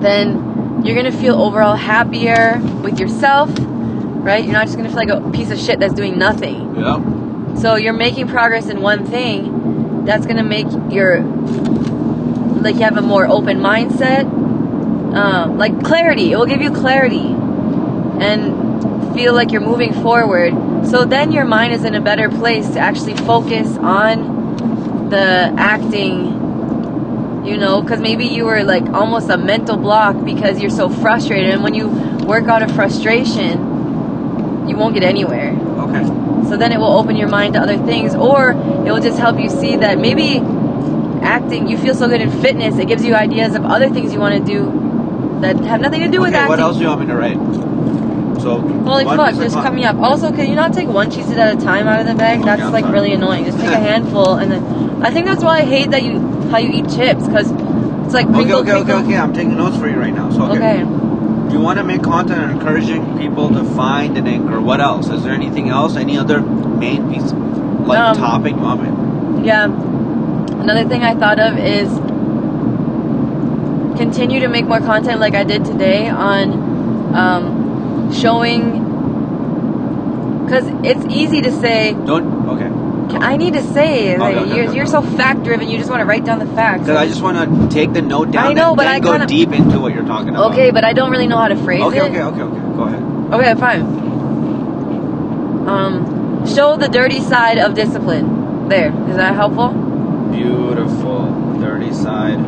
then you're going to feel overall happier with yourself, right? You're not just going to feel like a piece of shit that's doing nothing. yeah So you're making progress in one thing. That's gonna make your like you have a more open mindset, um, like clarity. It will give you clarity and feel like you're moving forward. So then your mind is in a better place to actually focus on the acting. You know, because maybe you were like almost a mental block because you're so frustrated, and when you work out of frustration, you won't get anywhere. okay So then it will open your mind to other things, or it will just help you see that maybe acting, you feel so good in fitness, it gives you ideas of other things you want to do that have nothing to do with okay, acting. what else do you want me to write? So Holy fuck, just cut me up. Also, can you not take one cheese at a time out of the bag? That's like sorry. really annoying. Just take a handful, and then I think that's why I hate that you how you eat chips because it's like Okay, okay, okay, okay. I'm taking notes for you right now. So okay. Okay. You want to make content encouraging people to find an anchor. What else? Is there anything else? Any other main piece, like Um, topic me? Yeah. Another thing I thought of is continue to make more content like I did today on um, showing. Because it's easy to say, Don't. Okay. I need to say, like, okay, you're, okay, you're so fact driven, you just want to write down the facts. Because I just want to take the note down. I know, and but I go kinda- deep into what you're talking about. Okay, but I don't really know how to phrase Okay. it. Okay. Okay. Okay. Go ahead. Okay, fine. Um, show the dirty side of discipline. There, is that helpful? Beautiful. Dirty side.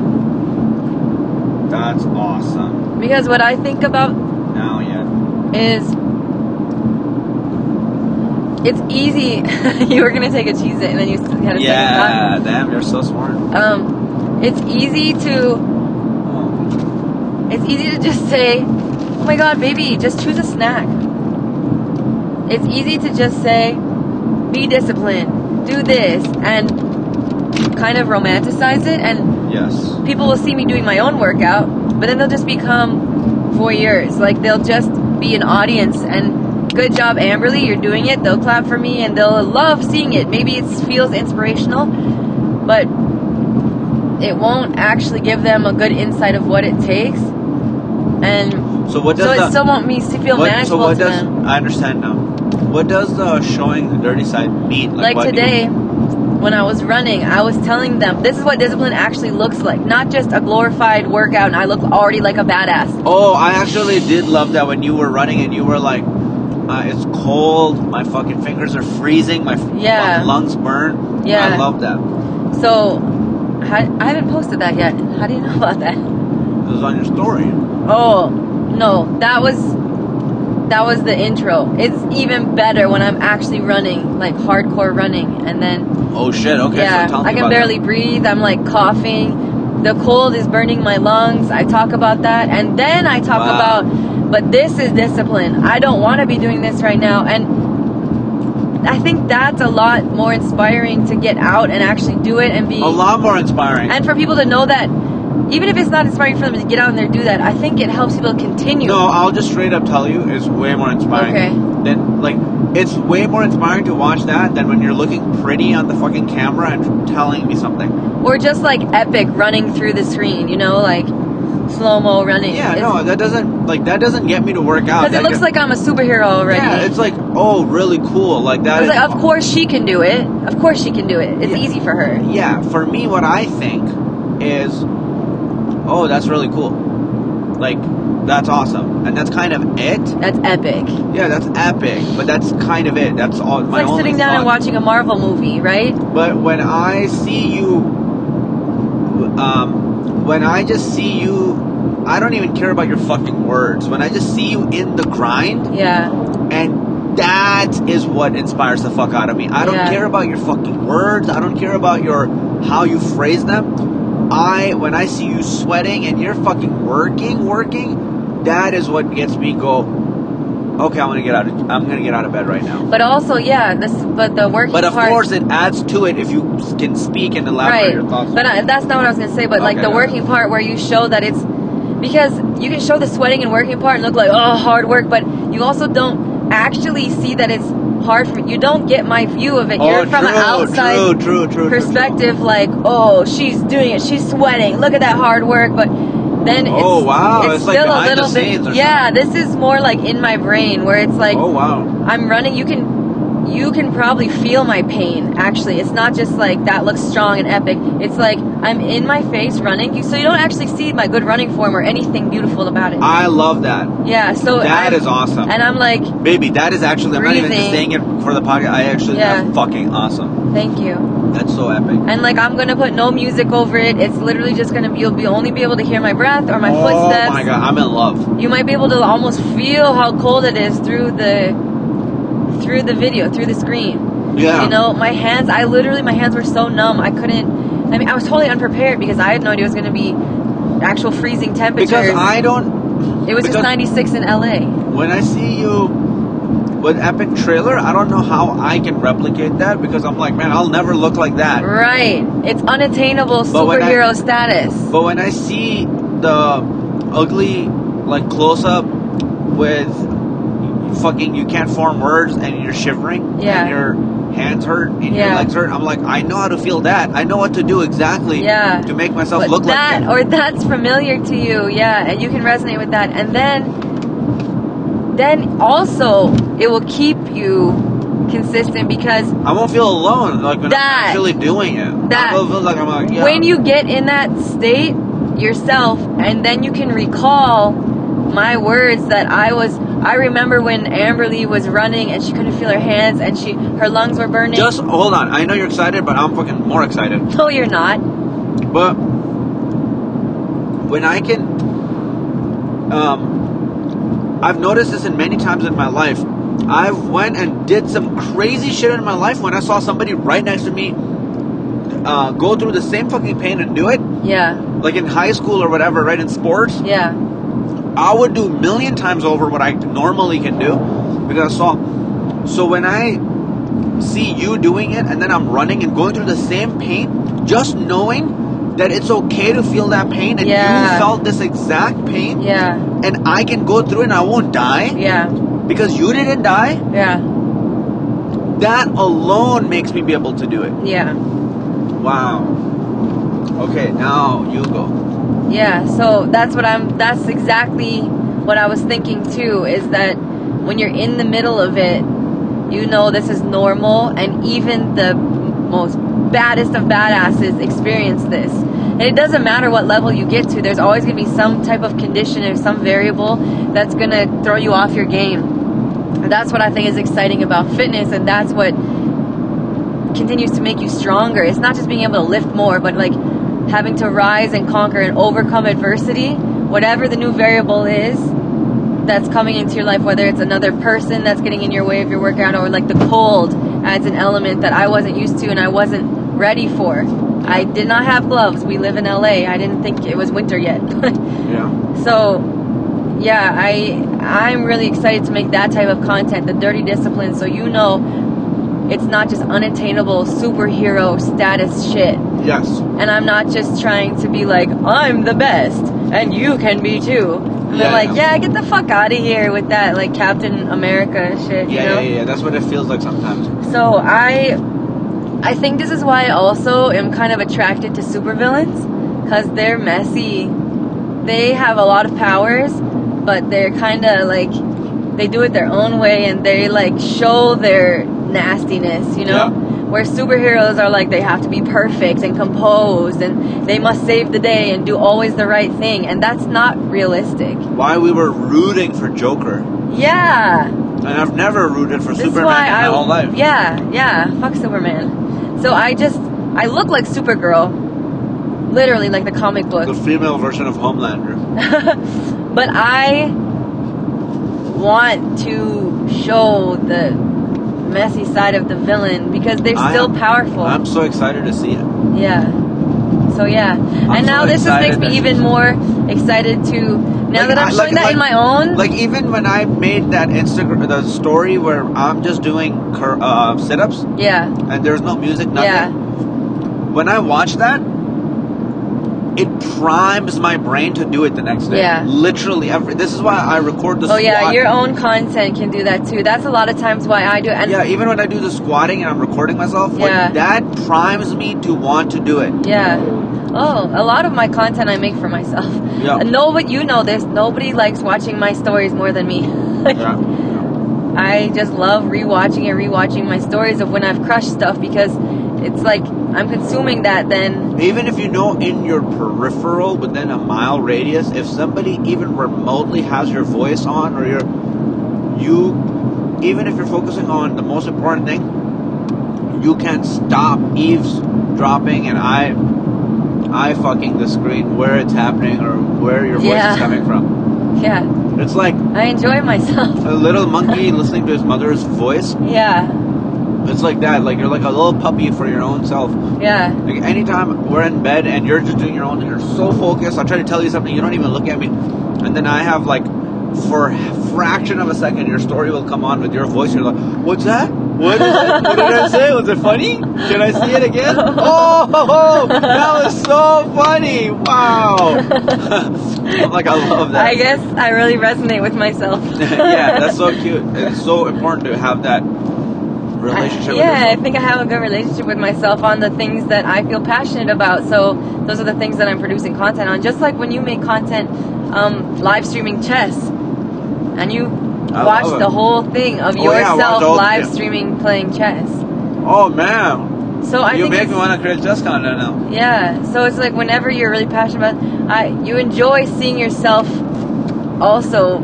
That's awesome. Because what I think about Now, yeah. Is it's easy. you were gonna take a Cheez It and then you had to Yeah. Damn, you're so smart. take a shot. Um, it's easy to Oh. it's easy to just say, "Oh my God, baby, just choose a snack." It's easy to just say, "Be disciplined, do this," and kind of romanticize it and Yes. people will see me doing my own workout, but then they'll just become voyeurs. Like they'll just be an audience and good job Amberly, you're doing it. They'll clap for me and they'll love seeing it. Maybe it feels inspirational, but it won't actually give them a good insight of what it takes. And So what does so the it still won't me to feel what, manageable so what to does them. I understand now? What does the showing the dirty side mean? Like do you- today, when I was running, I was telling them this is what discipline actually looks like. Not just a glorified workout and I look already like a badass. Oh, I actually did love that when you were running and you were like, uh, "It's cold. My fucking fingers are freezing. My Yeah. my lungs burn." Yeah. I love that. So, I I haven't posted that yet. How do you know about that? It was on your story. Oh, no, that was that was the intro. It's even better when I'm actually running, like hardcore running, and then Oh shit. Okay. yeah, so I can barely that. breathe. I'm like coughing. The cold is burning my lungs. I talk about that, and then I talk Wow. about, but this is discipline. I don't want to be doing this right now, and I think that's a lot more inspiring to get out and actually do it and be A lot more inspiring. and for people to know that even if it's not inspiring for them to get out there and there do that i think it helps people continue no, I'll just straight up tell you, it's way more inspiring. Okay. Than like, it's way more inspiring to watch that than when you're looking pretty on the fucking camera and telling me something. or just like epic running through the screen you know like slow-mo running Yeah, no, that doesn't like that doesn't get me to work out. because it looks like i'm a superhero already Yeah, it's like oh, really cool. Like that. I like, of course she can do it. Of course she can do it. It's Yeah. easy for her. Yeah, for me, what I think is, oh, that's really cool. Like, that's awesome, and that's kind of it. That's epic. Yeah, that's epic, but that's kind of it. That's all. It's my like sitting down and watching a Marvel movie, right? But when I see you, um, when I just see you, I don't even care about your fucking words. When I just see you in the grind, Yeah. and that is what inspires the fuck out of me. I don't Yeah. care about your fucking words. I don't care about your how you phrase them. I when I see you sweating and you're fucking working, working, that is what gets me go. Okay, I'm gonna get out. Of, I'm gonna get out of bed right now. But also, yeah, this. But the working But of part. course, it adds to it if you can speak and elaborate right. your thoughts. But I, that's not what I was gonna say. But like the okay. working part where you show that it's because you can show the sweating and working part and look like oh hard work, but you also don't actually see that it's hard for you. Don't get my view of it. oh, You're from true, an outside true, true, perspective, like oh she's doing it, she's sweating. Look at that hard work, but. Then oh, it's, Oh, wow, it's, it's like still a little bit. Yeah, this is more like in my brain where it's like Oh wow. I'm running. You can you can probably feel my pain. Actually, it's not just like that looks strong and epic. It's like I'm in my face running, You- so you don't actually see my good running form or anything beautiful about it. I love that. yeah, so That I'm- is awesome. And I'm like, Baby, that is actually, I'm not even saying it for the podcast. I actually, Yeah. that's fucking awesome. thank you. That's so epic. And like I'm gonna put no music over it. It's literally just gonna be you'll be only be able to hear my breath or my oh footsteps. Oh my god, I'm in love. You might be able to almost feel how cold it is through the through the video, through the screen. Yeah. You know, my hands, I literally, my hands were so numb. I couldn't, I mean, I was totally unprepared because I had no idea it was going to be actual freezing temperatures. because I don't, it was just 96 in LA. when I see you with Epic Trailer, I don't know how I can replicate that because I'm like, man, I'll never look like that. Right. It's unattainable But when I- superhero status. But when I see the ugly, like close up with fucking, you can't form words and you're shivering. Yeah. And you're hands hurt and your legs hurt. I'm like, I know how to feel that. I know what to do exactly Yeah. to make myself But look that like that. or that's familiar to you yeah and you can resonate with that and then then also it will keep you consistent because I won't feel alone like when That. I'm actually doing it. That. Like I'm like, yeah. when you get in that state yourself and then you can recall my words that I was I remember when Amberly was running and she couldn't feel her hands and she her lungs were burning just hold on. I know you're excited, but I'm fucking more excited. no you're not But when I can, um, I've noticed this in many times in my life. I went and did some crazy shit in my life when I saw somebody right next to me uh, go through the same fucking pain and do it. yeah Like in high school or whatever, right in sports, yeah I would do a million times over what I normally can do because I saw. So when I see you doing it and then I'm running and going through the same pain, just knowing that it's okay to feel that pain and Yeah. you felt this exact pain yeah and I can go through it and I won't die yeah because you didn't die, yeah that alone makes me be able to do it. yeah Wow. Okay, now you go. Yeah, so that's what I'm that's exactly what I was thinking too is that when you're in the middle of it, you know this is normal and even the most baddest of badasses experience this. And it doesn't matter what level you get to, there's always going to be some type of condition or some variable that's going to throw you off your game. That's what I think is exciting about fitness and that's what continues to make you stronger. It's not just being able to lift more, but like having to rise and conquer and overcome adversity, whatever the new variable is that's coming into your life, whether it's another person that's getting in your way of your workout or like the cold adds an element that I wasn't used to and I wasn't ready for. I did not have gloves. We live in LA. I didn't think it was winter yet. Yeah. So, yeah, I I'm really excited to make that type of content, the dirty discipline, so you know it's not just unattainable superhero status shit. Yes. And I'm not just trying to be like, I'm the best, and you can be too. And they're like, yeah. yeah, get the fuck out of here with that, like Captain America shit, you Yeah, know? yeah, yeah. That's what it feels like sometimes. So I, I think this is why I also am kind of attracted to supervillains, because they're messy. They have a lot of powers, but they're kind of like, they do it their own way, and they like show their nastiness, you know. Yeah. Where superheroes are like they have to be perfect and composed, and they must save the day and do always the right thing, and that's not realistic. Why we were rooting for Joker. Yeah. And I've never rooted for This Superman why in my I, whole life. Yeah, yeah. Fuck Superman. So I just I look like Supergirl, literally like the comic book. The female version of Homelander. but I want to show the messy side of the villain because they're I still am- powerful. I'm so excited to see it. yeah. So yeah, I'm and now so this just makes me even more excited to now Like, that I'm I- showing like- that in my own. Like even when I made that Instagram the story where I'm just doing cur- uh, sit-ups yeah, and there's no music, nothing. yeah, When I watch that, it primes my brain to do it the next day. Yeah. Literally every. This is why I record the. oh yeah. Your own content can do that too. That's a lot of times why I do. it. And Yeah, even when I do the squatting and I'm recording myself, like, Yeah. that primes me to want to do it. Yeah. Oh, a lot of my content I make for myself. Yeah. And No, but you know, this. nobody likes watching my stories more than me. Yeah. I just love rewatching and rewatching my stories of when I've crushed stuff because it's like I'm consuming that then. Even if you know in your peripheral within a mile radius, if somebody even remotely has your voice on or your you even if you're focusing on the most important thing, you can stop eavesdropping and I I fucking the screen where it's happening or where your voice Yeah. is coming from. Yeah. It's like I enjoy myself. a little monkey listening to his mother's voice. Yeah. It's like that. Like you're like a little puppy for your own self. Yeah. Like anytime we're in bed and you're just doing your own, and you're so focused. I try to tell you something, you don't even look at me, and then I have like, for a fraction of a second, your story will come on with your voice. You're like, "What's that? What, is it? what did I say? Was it funny? Can I see it again? Oh, that was so funny! Wow! I'm like, I love that. I guess I really resonate with myself. yeah, that's so cute. It's so important to have that relationship. with yeah, I think I have a good relationship with myself on the things that I feel passionate about. So those are the things that I'm producing content on. Just like when you make content, um, live streaming chess, and you I watch the whole thing of Oh, yeah, I yourself whole live streaming playing chess. Oh man, So I you make me want to create chess content now. yeah. So it's like whenever you're really passionate about, I you enjoy seeing yourself, also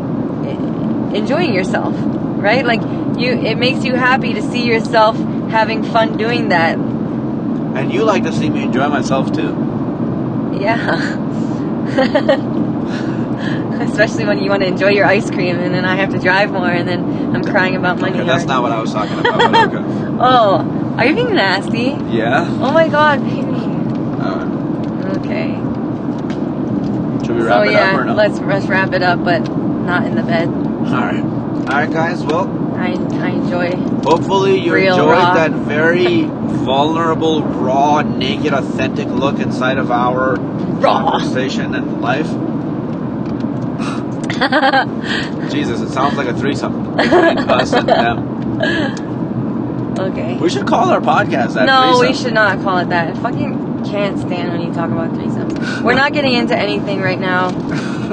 e- enjoying yourself, right? Like you, it makes you happy to see yourself having fun doing that. And you like to see me enjoy myself too. Yeah. Especially when you want to enjoy your ice cream and then I have to drive more and then I'm crying about money. Okay, that's not what I was talking about. Okay. Oh, are you being nasty? Yeah. Oh my god, baby. Uh, Okay. should we So wrap it yeah, up or no? let's let's wrap it up, but not in the bed. All right. All right, guys. Well, I I enjoy. hopefully you enjoyed raw. that very vulnerable, raw, naked, authentic look inside of our Raw. conversation and life. Jesus, it sounds like a threesome between us and them. okay. We should call our podcast that. No, we should not call it that. I fucking can't stand when you talk about threesomes. We're not getting into anything right now.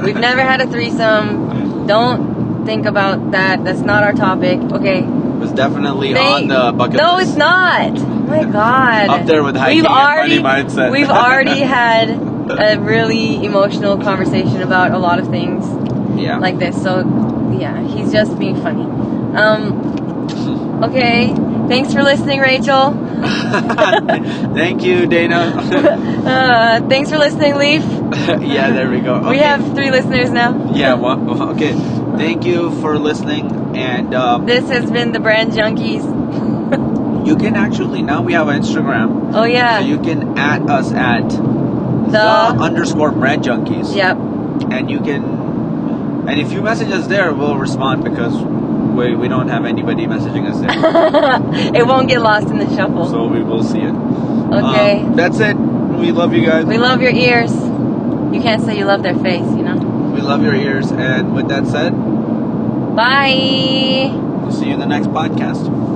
We've never had a threesome. Don't think about that. That's not our topic. Okay. It was definitely Thank- on the bucket no, list. it's not. Oh my god. Up there with hiking we've and already, money mindset. We've already had a really emotional conversation about a lot of things Yeah. like this. So yeah, he's just being funny. Um. Okay. Thanks for listening, Rachel. Thank you, Dana. Uh, thanks for listening, Leaf. yeah, there we go. We have three listeners now. Yeah. Well, okay. Thank you for listening, and um, This has been the Brand Junkies. you can actually now we have an Instagram. Oh yeah. So you can at us at the, The- underscore brand junkies. yep. And you can, and if you message us there, we'll respond because we we don't have anybody messaging us there, it won't get lost in the shuffle. so we will see it. okay. Um, that's it. We love you guys. we love your ears. You can't say you love their face, you know. We love your ears. And with that said, Bye. we'll see you in the next podcast.